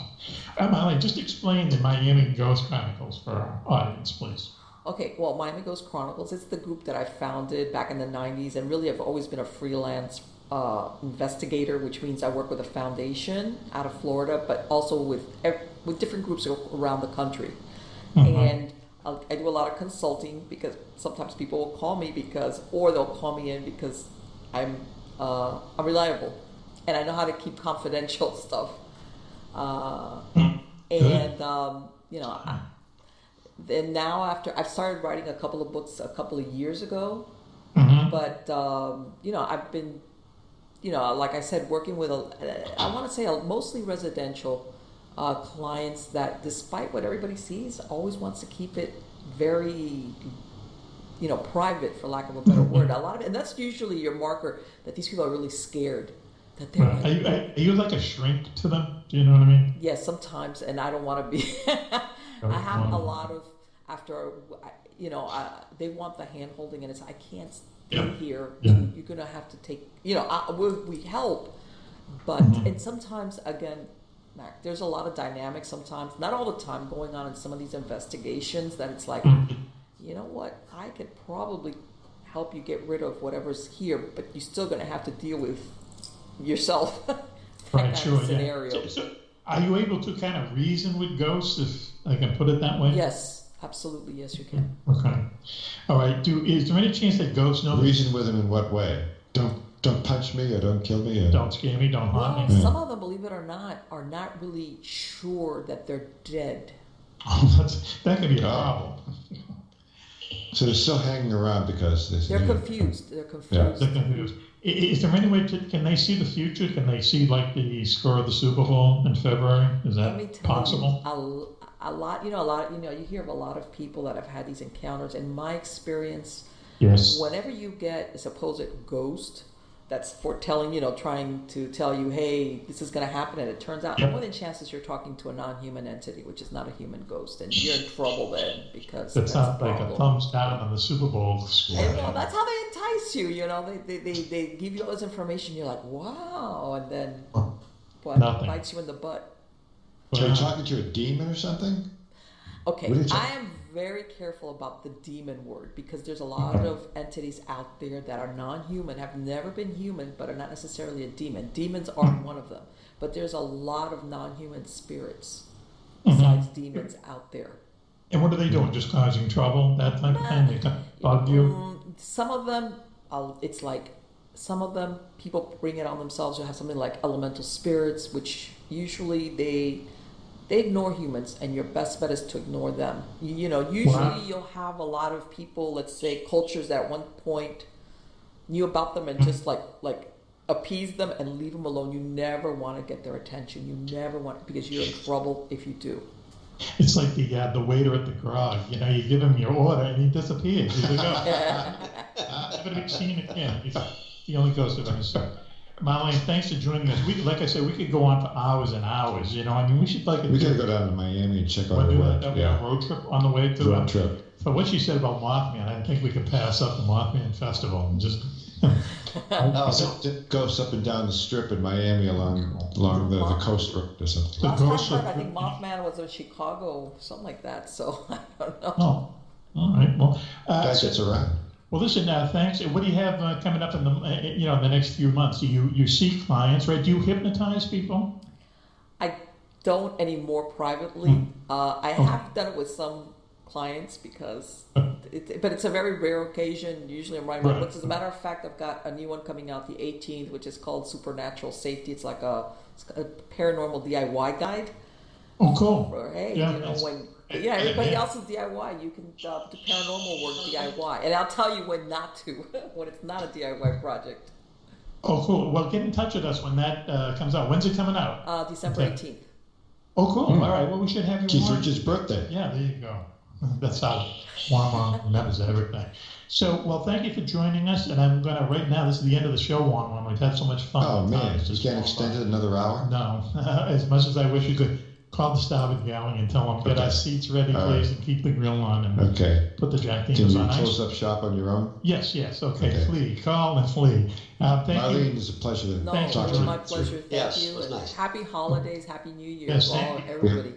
Speaker 2: Molly, just explain the Miami Ghost Chronicles for our audience, please.
Speaker 1: Okay, well, Miami Ghost Chronicles, it's the group that I founded back in the 90s, and really I've always been a freelance uh, investigator, which means I work with a foundation out of Florida, but also with with different groups around the country. Mm-hmm. And I'll, i do a lot of consulting because sometimes people will call me because, or they'll call me in because I'm uh, I'm reliable and I know how to keep (laughs) confidential stuff. Uh, and um, you know, I, then now after I've started writing a couple of books a couple of years ago, mm-hmm. but um, you know, I've been, you know, like I said, working with a, I want to say a, mostly residential uh, clients that, despite what everybody sees, always wants to keep it very, you know, private, for lack of a better word. A lot of, it, and that's usually your marker that these people are really scared. That
Speaker 2: they're are, you, are you like a shrink to them? Do you know what I mean?
Speaker 1: Yes, yeah, sometimes, and I don't want to be. (laughs) I have a lot of after, you know, I, they want the hand holding, and it's I can't stay yeah. here. Yeah. You're gonna have to take, you know, I, we, we help, but mm-hmm. and sometimes again Mack. There's a lot of dynamics sometimes, not all the time, going on in some of these investigations that it's like, mm-hmm. you know what, I could probably help you get rid of whatever's here, but you're still going to have to deal with yourself. (laughs) right,
Speaker 2: sure. Scenario. Yeah. So, so are you able to kind of reason with ghosts, if I can put it that way?
Speaker 1: Yes, absolutely. Yes, you can.
Speaker 2: Okay. All right. Do is there any chance that ghosts know?
Speaker 4: Reason with them in what way? Don't don't punch me or don't kill me. Or...
Speaker 2: Don't scare me. Don't harm
Speaker 1: well, me. Some of them, believe it or not, are not really sure that they're dead. (laughs)
Speaker 2: Oh, that's, that could be a oh. problem.
Speaker 4: So they're still hanging around because
Speaker 1: they're confused. They're confused. Yeah.
Speaker 2: They're confused. Is there any way to, can they see the future? Can they see like the score of the Super Bowl in February? Is that possible?
Speaker 1: You, a, a lot, you know, a lot, you know, you hear of a lot of people that have had these encounters. In my experience, yes. whenever you get a supposed ghost, that's foretelling, you know, trying to tell you, hey, this is going to happen, and it turns out more than chances you're talking to a non-human entity, which is not a human ghost, and you're in trouble then because
Speaker 2: that's, not like a thumbs down on the Super Bowl score.
Speaker 1: And, well, that's how they entice you. You know, they, they, they, they give you all this information. You're like, wow, and then what bites you in the butt.
Speaker 4: So you're talking to a demon or something?
Speaker 1: Okay, I am very careful about the demon word because there's a lot of entities out there that are non-human, have never been human, but are not necessarily a demon. Demons aren't one of them, but there's a lot of non-human spirits besides mm-hmm. demons out there.
Speaker 2: And what are they doing? Just causing trouble, that type of thing? They bug you?
Speaker 1: Mm, some of them, uh, it's like some of them people bring it on themselves. You have something like elemental spirits, which usually they they ignore humans and your best bet is to ignore them you, you know usually wow. you'll have a lot of people let's say cultures that at one point knew about them and just like like appease them and leave them alone you never want to get their attention you never want because you're in trouble if you do
Speaker 2: It's like the uh, the waiter at the grog. You know, you give him your order and he disappears. He's like, oh, never to be seen again. He's the only ghost I've ever seen. Marlene, thanks for joining us. We, like I said, we could go on for hours and hours. You know, I mean, we should like
Speaker 4: We gotta go down to Miami and check out
Speaker 2: We'll
Speaker 4: her
Speaker 2: do
Speaker 4: work.
Speaker 2: that. That'll be our
Speaker 4: Yeah,
Speaker 2: road trip on the way to.
Speaker 4: road trip.
Speaker 2: So what she said about Mothman, I think we could pass up the Mothman Festival and just. (laughs)
Speaker 4: Is it that goes up and down the strip in Miami along along the, the coast road or something?
Speaker 2: The
Speaker 1: Last time I heard, I think Mothman was in Chicago, something like that. So (laughs) I don't know.
Speaker 2: Oh, all right. Well, uh,
Speaker 4: That
Speaker 2: so-
Speaker 4: gets around.
Speaker 2: Well, listen. Uh, thanks. What do you have uh, coming up in the uh, you know in the next few months? Do you you see clients, right? Do you hypnotize people?
Speaker 1: I don't anymore privately. Uh, I have done it with some clients because, it, but it's a very rare occasion. Usually, I'm writing
Speaker 2: Right.
Speaker 1: books. As a matter of fact, I've got a new one coming out the 18th, which is called Supernatural Safety. It's like a, it's a paranormal DIY guide.
Speaker 2: Oh, cool.
Speaker 1: Hey,
Speaker 2: Yeah,
Speaker 1: you know when yeah, everybody else is DIY. You can uh, do paranormal work DIY, and I'll tell you when not to (laughs) when it's not a DIY project.
Speaker 2: Oh, cool. Well, get in touch with us when that uh, comes out. When's it coming out?
Speaker 1: Uh, December
Speaker 2: Okay.
Speaker 1: 18th.
Speaker 2: Oh, cool. All right. Well, we should have you
Speaker 4: Keith
Speaker 2: on.
Speaker 4: Richards' birthday.
Speaker 2: Yeah, there you go. (laughs) That's how Juan remembers everything. So, well, thank you for joining us. And I'm going to, right now, this is the end of the show, Juan Juan. We've had so much fun.
Speaker 4: Oh
Speaker 2: The
Speaker 4: man, you
Speaker 2: just
Speaker 4: can't extend
Speaker 2: by.
Speaker 4: it another hour?
Speaker 2: No, (laughs) as much as I wish you could. Call the Starboard Galley and tell them, get
Speaker 4: Okay.
Speaker 2: our seats ready,
Speaker 4: All
Speaker 2: please,
Speaker 4: right.
Speaker 2: and keep the grill on and
Speaker 4: Okay.
Speaker 2: put the Jack
Speaker 4: Can
Speaker 2: Daniels
Speaker 4: you
Speaker 2: on ice.
Speaker 4: close up shop on your own?
Speaker 2: Yes, yes. Okay,
Speaker 4: Okay.
Speaker 2: flee. Call and flee. Uh, thank you.
Speaker 4: Marlene, it's a pleasure to
Speaker 1: No,
Speaker 2: Thanks,
Speaker 1: it
Speaker 4: talk
Speaker 1: was
Speaker 4: to
Speaker 1: my
Speaker 4: you.
Speaker 1: pleasure. Thank
Speaker 3: Yes,
Speaker 1: you.
Speaker 3: it was
Speaker 1: and
Speaker 3: nice.
Speaker 1: Happy holidays, happy New Year
Speaker 2: Yes,
Speaker 1: to all,
Speaker 2: thank
Speaker 1: everybody.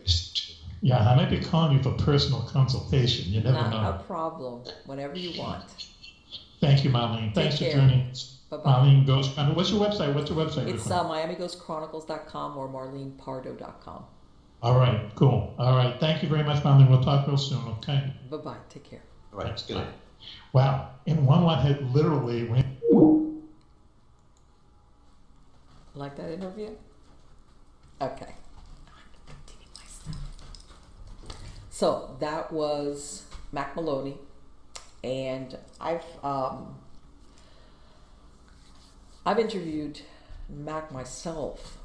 Speaker 2: Yeah, I might be calling you for personal consultation. You never
Speaker 1: Not
Speaker 2: know.
Speaker 1: a problem. Whenever you want.
Speaker 2: Thank you, Marlene. Thanks for
Speaker 1: care.
Speaker 2: joining.
Speaker 1: Bye bye.
Speaker 2: Marlene Ghost Country. What's your website? What's your website?
Speaker 1: It's
Speaker 2: Rick?
Speaker 1: uh, MiamiGhostChronicles.com or MarlenePardo.com.
Speaker 2: All right, cool. All right. Thank you very much, Marlene. We'll talk real soon, okay?
Speaker 1: Bye bye. Take care.
Speaker 3: All right, It's good night.
Speaker 2: Wow. And one one had literally went.
Speaker 1: Like that interview? Okay. So that was Mack Maloney, and I've um, I've interviewed Mack myself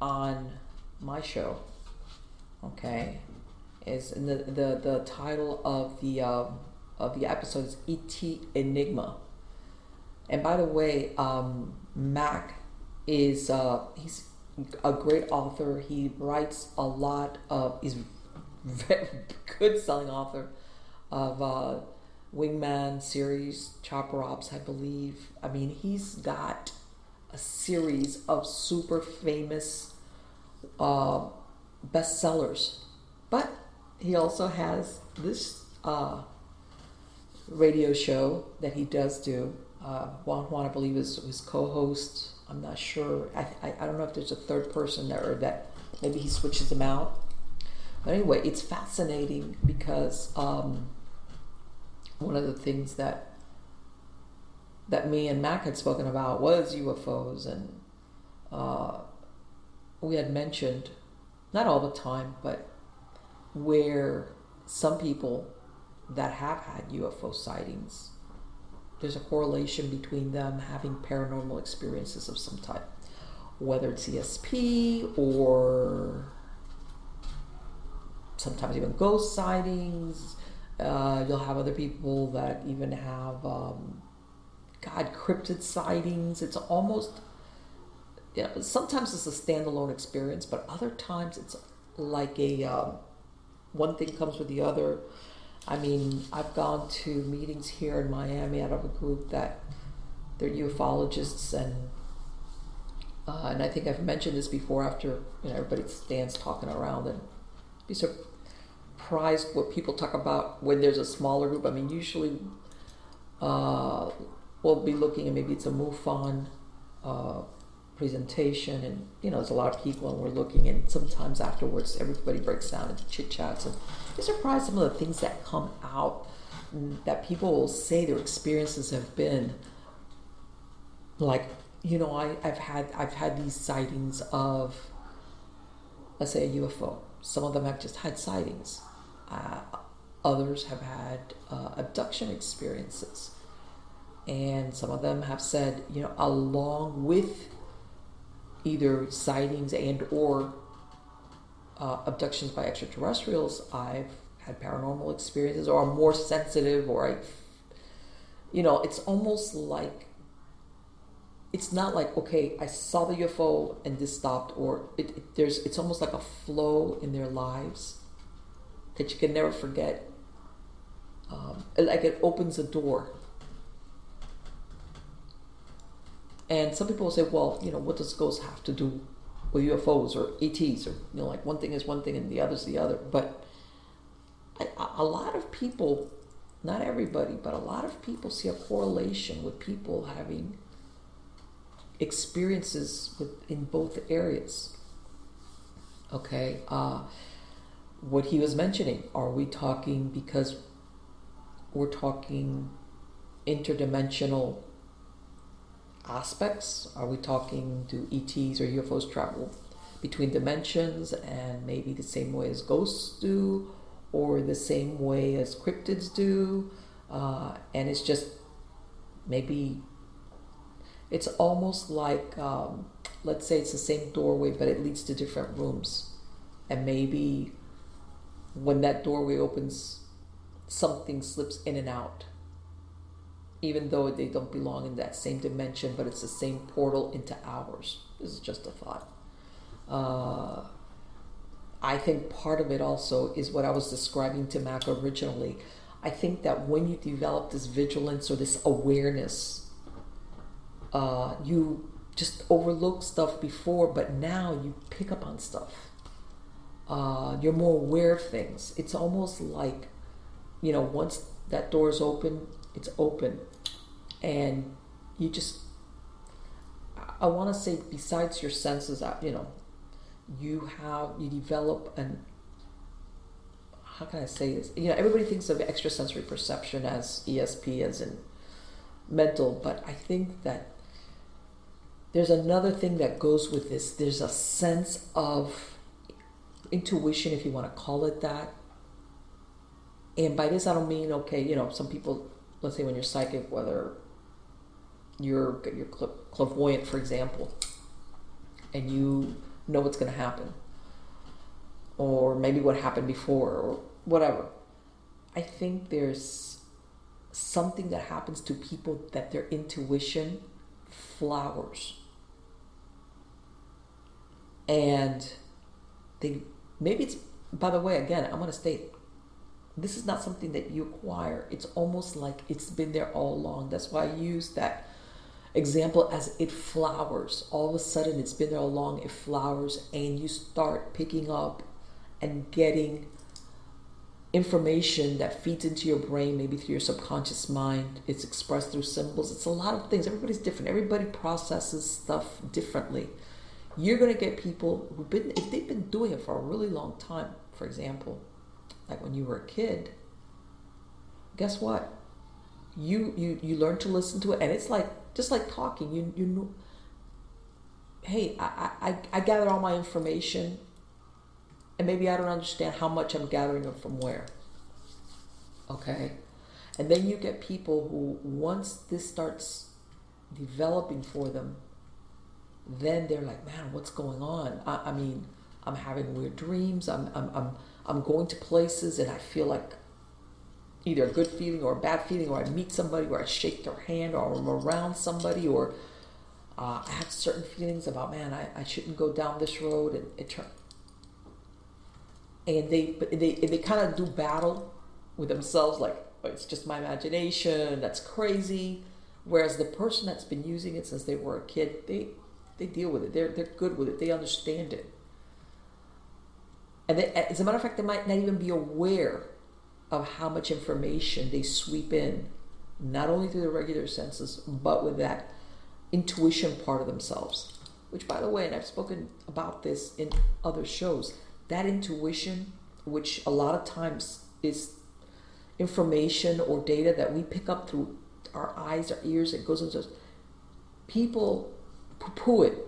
Speaker 1: on my show. Okay, is the the the title of the um, of the episode is ET Enigma. And by the way, um, Mack is uh, he's a great author. He writes a lot of he's very (laughs) good selling author of uh, Wingman series, Chopper Ops, I believe. I mean, he's got a series of super famous uh, bestsellers, but he also has this uh, radio show that he does do. Uh, Juan Juan, I believe, is his co-host. I'm not sure. I, I, I don't know if there's a third person there or that maybe he switches them out. But anyway, it's fascinating because um, one of the things that that me and Mack had spoken about was UFOs, and uh, we had mentioned not all the time, but where some people that have had UFO sightings, there's a correlation between them having paranormal experiences of some type, whether it's ESP or sometimes even ghost sightings. Uh, you'll have other people that even have, um, God, cryptid sightings. It's almost, you know, sometimes it's a standalone experience, but other times it's like a um, one thing comes with the other. I mean, I've gone to meetings here in Miami out of a group that they're ufologists, and uh, and I think I've mentioned this before. After you know, everybody stands talking around, and be surprised what people talk about when there's a smaller group. I mean, usually uh, we'll be looking, and maybe it's a MUFON uh, presentation, and you know, there's a lot of people, and we're looking, and sometimes afterwards, everybody breaks down into chit chats, and you're surprised some of the things that come out that people will say their experiences have been. Like you know I, i've had i've had these sightings of let's say a ufo some of them have just had sightings. Uh, others have had uh, abduction experiences. And some of them have said you know along with either sightings and or uh, abductions by extraterrestrials, I've had paranormal experiences, or I'm more sensitive, or I, you know, it's almost like it's not like okay, I saw the UFO and this stopped, or it, it, there's it's almost like a flow in their lives that you can never forget. Um, like it opens a door. And some people will say, well, you know, what does ghosts have to do with UFOs or ETs? Or, you know, like one thing is one thing and the other is the other. But a, lot of people, not everybody, but a lot of people see a correlation with people having experiences with, in both areas. Okay. Uh, what he was mentioning, are we talking because we're talking interdimensional aspects? Are we talking do ETs or UFOs travel between dimensions and maybe the same way as ghosts do, or the same way as cryptids do? Uh, and it's just maybe it's almost like um, let's say it's the same doorway, but it leads to different rooms, and maybe when that doorway opens, something slips in and out even though they don't belong in that same dimension, but it's the same portal into ours. This is just a thought. Uh, I think part of it also is what I was describing to Mack originally. I think that when you develop this vigilance or this awareness, uh, you just overlook stuff before, but now you pick up on stuff. Uh, you're more aware of things. It's almost like, you know, once that door is open, it's open. And you just i want to say besides your senses you know you have you develop an how can i say this? You know everybody thinks of extrasensory perception as esp as in mental but i think that there's another thing that goes with this. There's a sense of intuition if you want to call it that. And by this i don't mean okay you know some people let's say when you're psychic whether you're you're clairvoyant, for example, and you know what's going to happen, or maybe what happened before, or whatever. I think there's something that happens to people that their intuition flowers, and they maybe it's. By the way, again, I'm to state this is not something that you acquire. It's almost like it's been there all along. That's why I use that example as it flowers. All of a sudden it's been there all along. It flowers and you start picking up and getting information that feeds into your brain maybe through your subconscious mind. It's expressed through symbols. It's a lot of things. Everybody's different. Everybody processes stuff differently. You're going to get people who've been if they've been doing it for a really long time for example like when you were a kid guess what? You you you learn to listen to it and it's like just like talking you you know hey I, I i gather all my information and maybe i don't understand how much i'm gathering it from where okay? And then you get people who once this starts developing for them then they're like man what's going on? I, I mean i'm having weird dreams. I'm, I'm i'm i'm going to places and i feel like either a good feeling or a bad feeling, or I meet somebody, or I shake their hand, or I'm around somebody, or uh, I have certain feelings about, man, I, I shouldn't go down this road, and it turn. And they they they kind of do battle with themselves, like oh, it's just my imagination, that's crazy. Whereas the person that's been using it since they were a kid, they they deal with it. They're they're good with it. They understand it. And they, as a matter of fact, they might not even be aware of how much information they sweep in, not only through the regular senses, but with that intuition part of themselves. Which, by the way, and I've spoken about this in other shows, that intuition, which a lot of times is information or data that we pick up through our eyes, our ears, it goes into us. People poo poo it.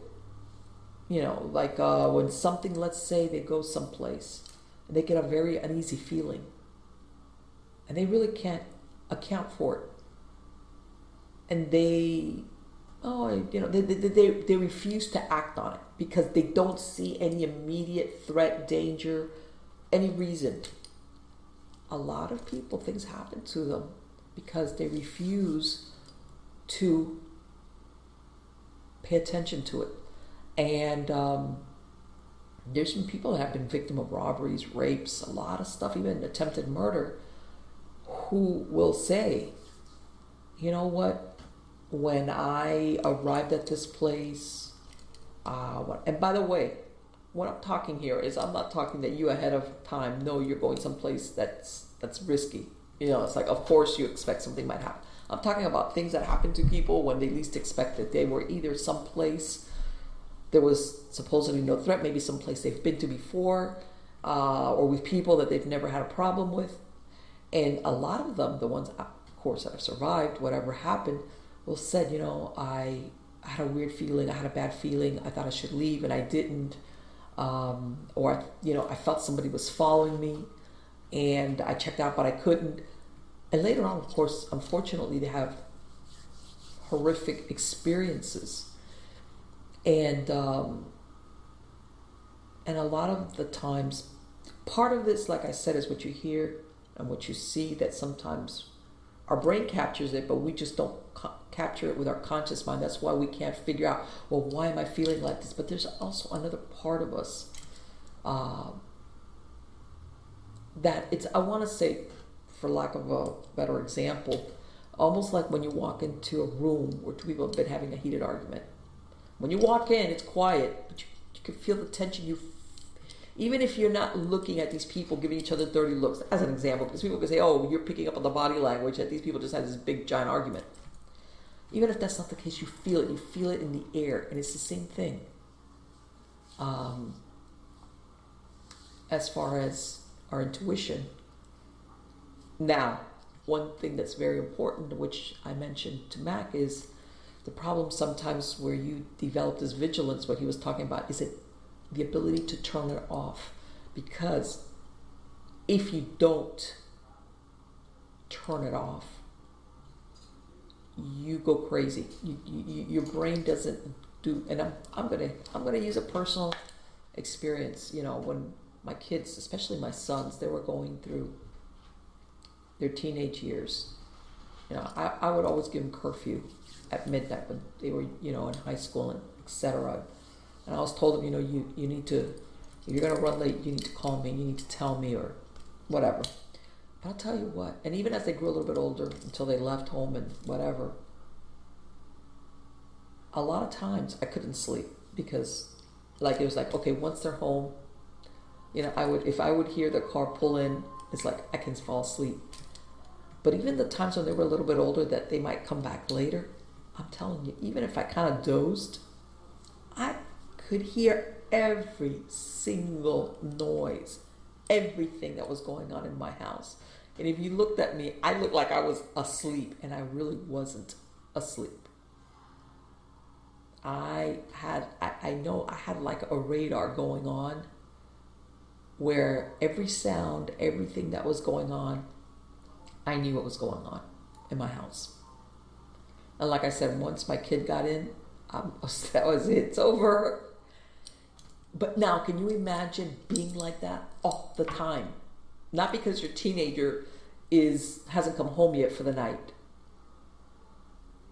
Speaker 1: You know, like uh, when something, let's say they go someplace, and they get a very uneasy feeling and they really can't account for it. And they oh, you know, they, they, they, they refuse to act on it because they don't see any immediate threat, danger, any reason. A lot of people, things happen to them because they refuse to pay attention to it. And um, there's some people that have been victim of robberies, rapes, a lot of stuff, even attempted murder, who will say, you know what, when I arrived at this place, uh, what, and by the way, what I'm talking here is I'm not talking that you ahead of time know you're going someplace that's that's risky. You know, it's like of course you expect something might happen. I'm talking about things that happen to people when they least expect it. They were either someplace there was supposedly no threat, maybe someplace they've been to before, uh, or with people that they've never had a problem with. And a lot of them, the ones, of course, that have survived, whatever happened, will said, you know, I, had a weird feeling, I had a bad feeling, I thought I should leave, and I didn't. Um, or, you know, I felt somebody was following me, and I checked out, but I couldn't. And later on, of course, unfortunately, they have horrific experiences and um, and a lot of the times part of this like i said is what you hear and what you see that sometimes our brain captures it but we just don't ca- capture it with our conscious mind. That's why we can't figure out well why am i feeling like this? But there's also another part of us uh, that it's i want to say for lack of a better example almost like when you walk into a room where two people have been having a heated argument when you walk in, it's quiet, but you, you can feel the tension. You, even if you're not looking at these people giving each other dirty looks, as an example, because people can say, "Oh, you're picking up on the body language that these people just had this big giant argument." Even if that's not the case, you feel it. You feel it in the air, and it's the same thing. Um, as far as our intuition. Now, one thing that's very important, which I mentioned to Mack, is the problem sometimes where you develop this vigilance, what he was talking about, is it the ability to turn it off. Because if you don't turn it off, you go crazy. You, you, your brain doesn't do. And I'm, I'm gonna I'm gonna use a personal experience. You know, when my kids, especially my sons, they were going through their teenage years. You know, I, I would always give them curfew at midnight when they were, you know, in high school and etc. And I was told them, you know, you, you need to, if you're going to run late, you need to call me, you need to tell me or whatever. But I'll tell you what, and even as they grew a little bit older until they left home and whatever, a lot of times I couldn't sleep because like it was like, okay, once they're home, you know, I would, if I would hear the car pull in, it's like I can fall asleep. But even the times when they were a little bit older that they might come back later, I'm telling you, even if I kind of dozed, I could hear every single noise, everything that was going on in my house. And if you looked at me, I looked like I was asleep, and I really wasn't asleep. I had, I, I know I had like a radar going on where every sound, everything that was going on, I knew what was going on in my house. And like I said, once my kid got in, (laughs) that was it. It's over. But now, can you imagine being like that all the time? Not because your teenager is hasn't come home yet for the night,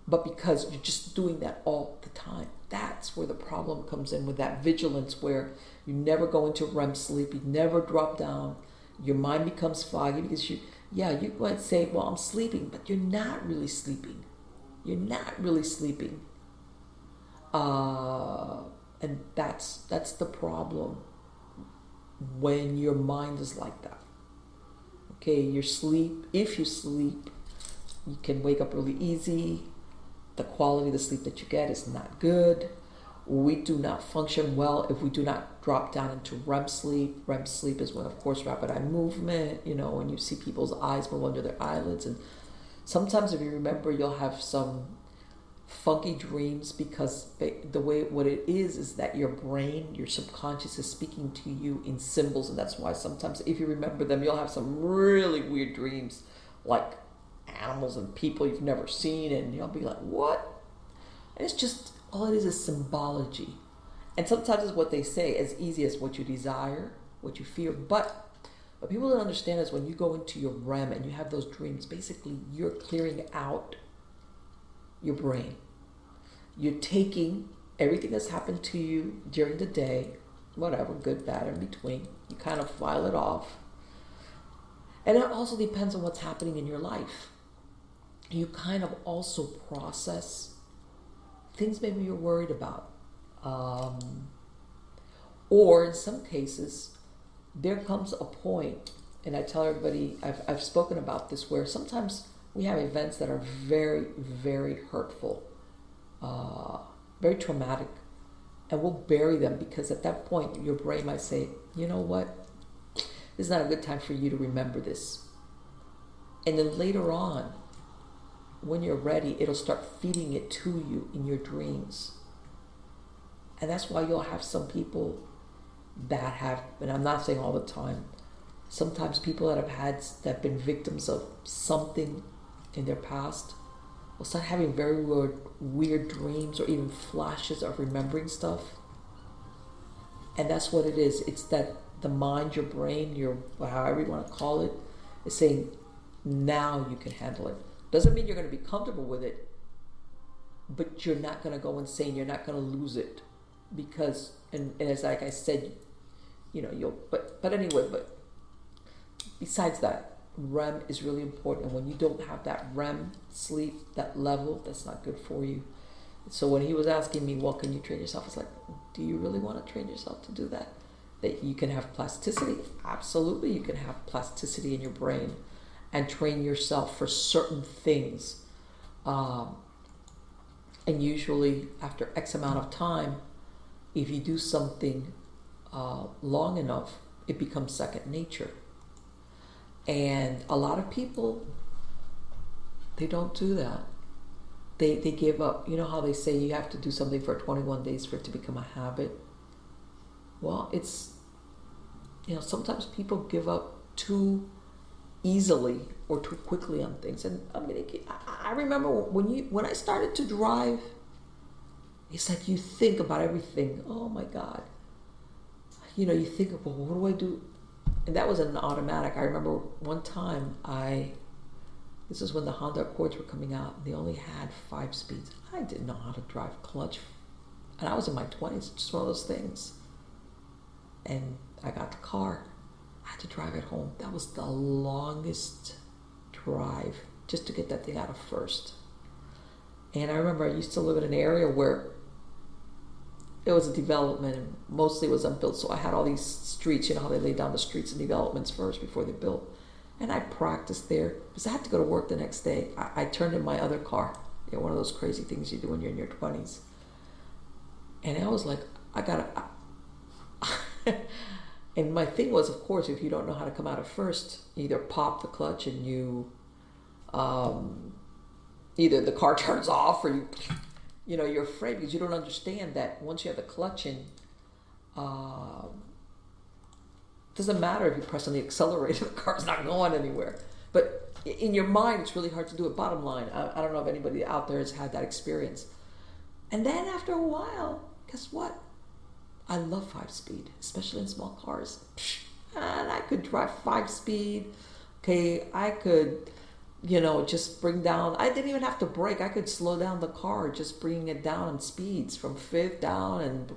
Speaker 1: but because you're just doing that all the time. That's where the problem comes in with that vigilance, where you never go into REM sleep, you never drop down, your mind becomes foggy because you, yeah, you might say, well, I'm sleeping, but you're not really sleeping you're not really sleeping. Uh, and that's that's the problem when your mind is like that. Okay, your sleep, if you sleep, you can wake up really easy. The quality of the sleep that you get is not good. We do not function well if we do not drop down into REM sleep. REM sleep is when, of course, rapid eye movement, you know, when you see people's eyes move under their eyelids and sometimes if you remember you'll have some funky dreams because the way what it is is that your brain your subconscious is speaking to you in symbols and that's why sometimes if you remember them you'll have some really weird dreams like animals and people you've never seen and you'll be like what And it's just all it is is symbology. And sometimes it's what they say, as easy as what you desire, what you fear. But what people don't understand is when you go into your REM and you have those dreams, basically you're clearing out your brain. You're taking everything that's happened to you during the day, whatever, good, bad, in between. You kind of file it off. And it also depends on what's happening in your life. You kind of also process things maybe you're worried about. Um, or in some cases, there comes a point, and I tell everybody, I've, I've spoken about this, where sometimes we have events that are very, very hurtful, uh, very traumatic, and we'll bury them because at that point your brain might say, you know what, this is not a good time for you to remember this. And then later on, when you're ready, it'll start feeding it to you in your dreams. And that's why you'll have some people that have, and I'm not saying all the time, sometimes people that have had, that have been victims of something in their past will start having very weird, weird dreams or even flashes of remembering stuff. And that's what it is. It's that the mind, your brain, your however you want to call it, is saying, now you can handle it. Doesn't mean you're going to be comfortable with it, but you're not going to go insane. You're not going to lose it because, and, and like I said, you know, you'll, but, but anyway, but besides that, REM is really important. When you don't have that REM sleep, that level, that's not good for you. So when he was asking me, what can you train yourself? It's like, do you really want to train yourself to do that? That you can have plasticity? Absolutely, you can have plasticity in your brain and train yourself for certain things. Um, and usually, after X amount of time, if you do something uh, long enough, it becomes second nature. And a lot of people, they don't do that. They, they give up. You know how they say you have to do something for 21 days for it to become a habit? Well, it's, you know, sometimes people give up too easily or too quickly on things. And I mean, I remember when you when I started to drive, it's like you think about everything. Oh my God. You know, you think well, what do I do? And that was an automatic. I remember one time I this is when the Honda Accords were coming out. They only had five speeds. I didn't know how to drive clutch. And I was in my 20s, just one of those things. And I got the car I had to drive it home. That was the longest drive just to get that thing out of first. And I remember I used to live in an area where it was a development and mostly was unbuilt. So I had all these streets, you know how they lay down the streets and developments first before they built. And I practiced there because I had to go to work the next day. I, I turned in my other car, you know, one of those crazy things you do when you're in your 20s. And I was like, I gotta. (laughs) And my thing was, of course, if you don't know how to come out of first, either pop the clutch and you, um, either the car (laughs) turns off or you, you know, you're afraid because you don't understand that once you have the clutch in, uh, doesn't matter if you press on the accelerator, (laughs) the car's not going anywhere. But in your mind, it's really hard to do it. Bottom line, I, I don't know if anybody out there has had that experience. And then after a while, guess what? I love five speed, especially in small cars. And I could drive five speed. Okay, I could, you know, just bring down. I didn't even have to brake. I could slow down the car, just bringing it down in speeds from fifth down and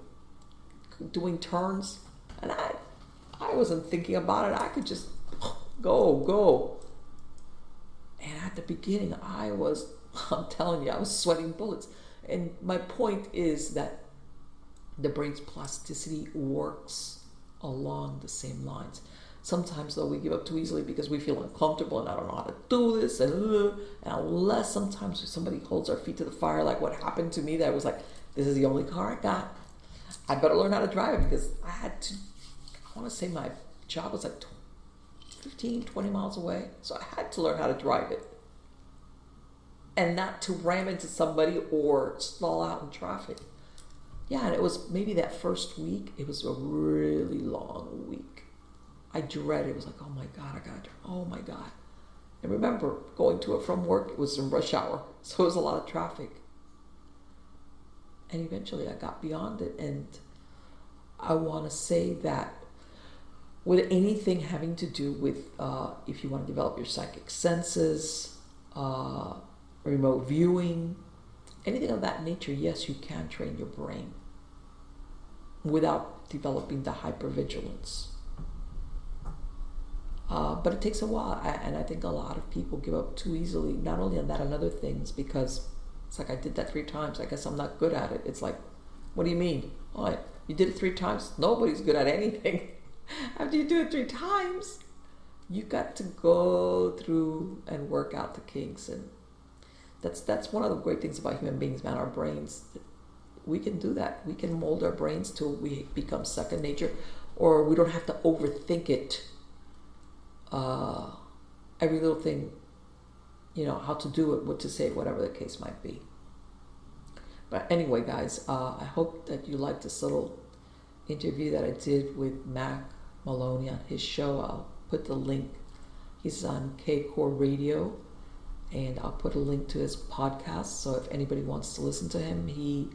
Speaker 1: doing turns. And I, I wasn't thinking about it. I could just go, go. And at the beginning, I was, (laughs) I'm telling you, I was sweating bullets. And my point is that the brain's plasticity works along the same lines. Sometimes, though, we give up too easily because we feel uncomfortable and I don't know how to do this. And, uh, and unless sometimes somebody holds our feet to the fire, like what happened to me, that was like, this is the only car I got. I better learn how to drive because I had to, I want to say my job was like 15, 20 miles away. So I had to learn how to drive it. And not to ram into somebody or stall out in traffic yeah, and it was maybe that first week, it was a really long week. I dreaded it. was like, oh my God, I got to oh my God. And remember, going to it from work, it was in rush hour, (laughs) so it was a lot of traffic. and eventually I got beyond it. And I want to say that with anything having to do with uh, if you want to develop your psychic senses, uh, remote viewing, anything of that nature, yes, you can train your brain without developing the hypervigilance. Uh, but it takes a while, I, and I think a lot of people give up too easily. Not only on that, on other things, because it's like I did that three times. I guess I'm not good at it. It's like, what do you mean? Oh, you did it three times. Nobody's good at anything. (laughs) After you do it three times, you got to go through and work out the kinks, and that's that's one of the great things about human beings, man. Our brains, we can do that. We can mold our brains till we become second nature, or we don't have to overthink it uh, every little thing, you know, how to do it, what to say, whatever the case might be. But anyway, guys, uh, I hope that you liked this little interview that I did with Mack Maloney on his show. I'll put the link. He's on K Core Radio, and I'll put a link to his podcast. So if anybody wants to listen to him, he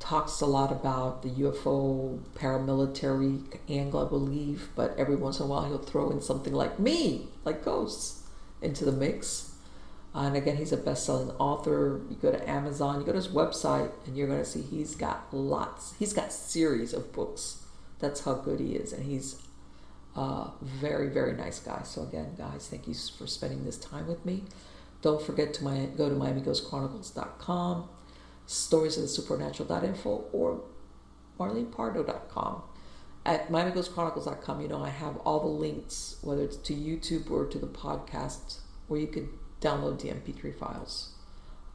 Speaker 1: talks a lot about the UFO paramilitary angle, I believe, but every once in a while he'll throw in something like me, like ghosts, into the mix. Uh, and again, he's a best-selling author. You go to Amazon, you go to his website, and you're going to see he's got lots. He's got series of books. That's how good he is, and he's a very, very nice guy. So again, guys, thank you for spending this time with me. Don't forget to my go to MiamiGhostChronicles.com stories of the supernatural.info or marlenepardo.com. At MiamiGhostChronicles.com, you know, I have all the links, whether it's to YouTube or to the podcast, where you could download the MP3 files.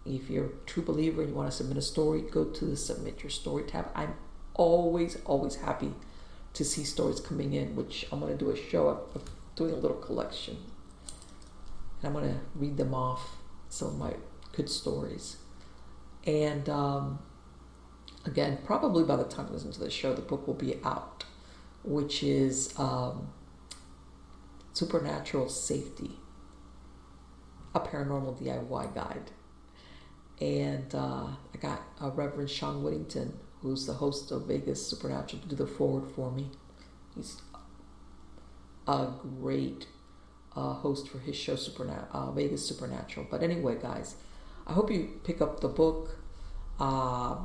Speaker 1: If you're a true believer and you want to submit a story, go to the Submit Your Story tab. I'm always, always happy to see stories coming in, which I'm going to do a show of, of doing a little collection. And I'm going to read them off, some of my good stories. And um, again, probably by the time you listen to the show, the book will be out, which is um, Supernatural Safety, a paranormal DIY guide. And uh, I got uh, Reverend Sean Whittington, who's the host of Vegas Supernatural, to do the foreword for me. He's a great uh, host for his show, uh, Vegas Supernatural. But anyway, guys, I hope you pick up the book. Uh,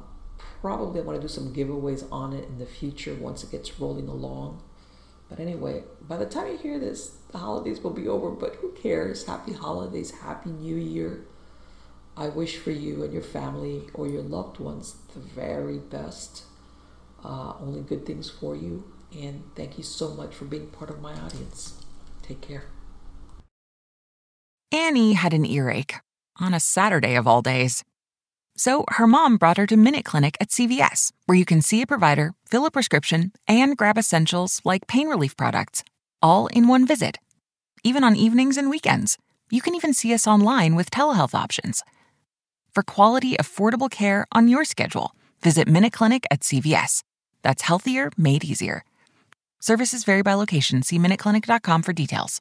Speaker 1: probably I want to do some giveaways on it in the future once it gets rolling along. But anyway, by the time you hear this, the holidays will be over, but who cares? Happy holidays, happy new year. I wish for you and your family or your loved ones the very best. Uh, only good things for you. And thank you so much for being part of my audience. Take care.
Speaker 6: Annie had an earache on a Saturday of all days. So her mom brought her to Minute Clinic at CVS, where you can see a provider, fill a prescription, and grab essentials like pain relief products, all in one visit. Even on evenings and weekends. You can even see us online with telehealth options. For quality, affordable care on your schedule, visit Minute Clinic at CVS. That's healthier made easier. Services vary by location. See MinuteClinic.com for details.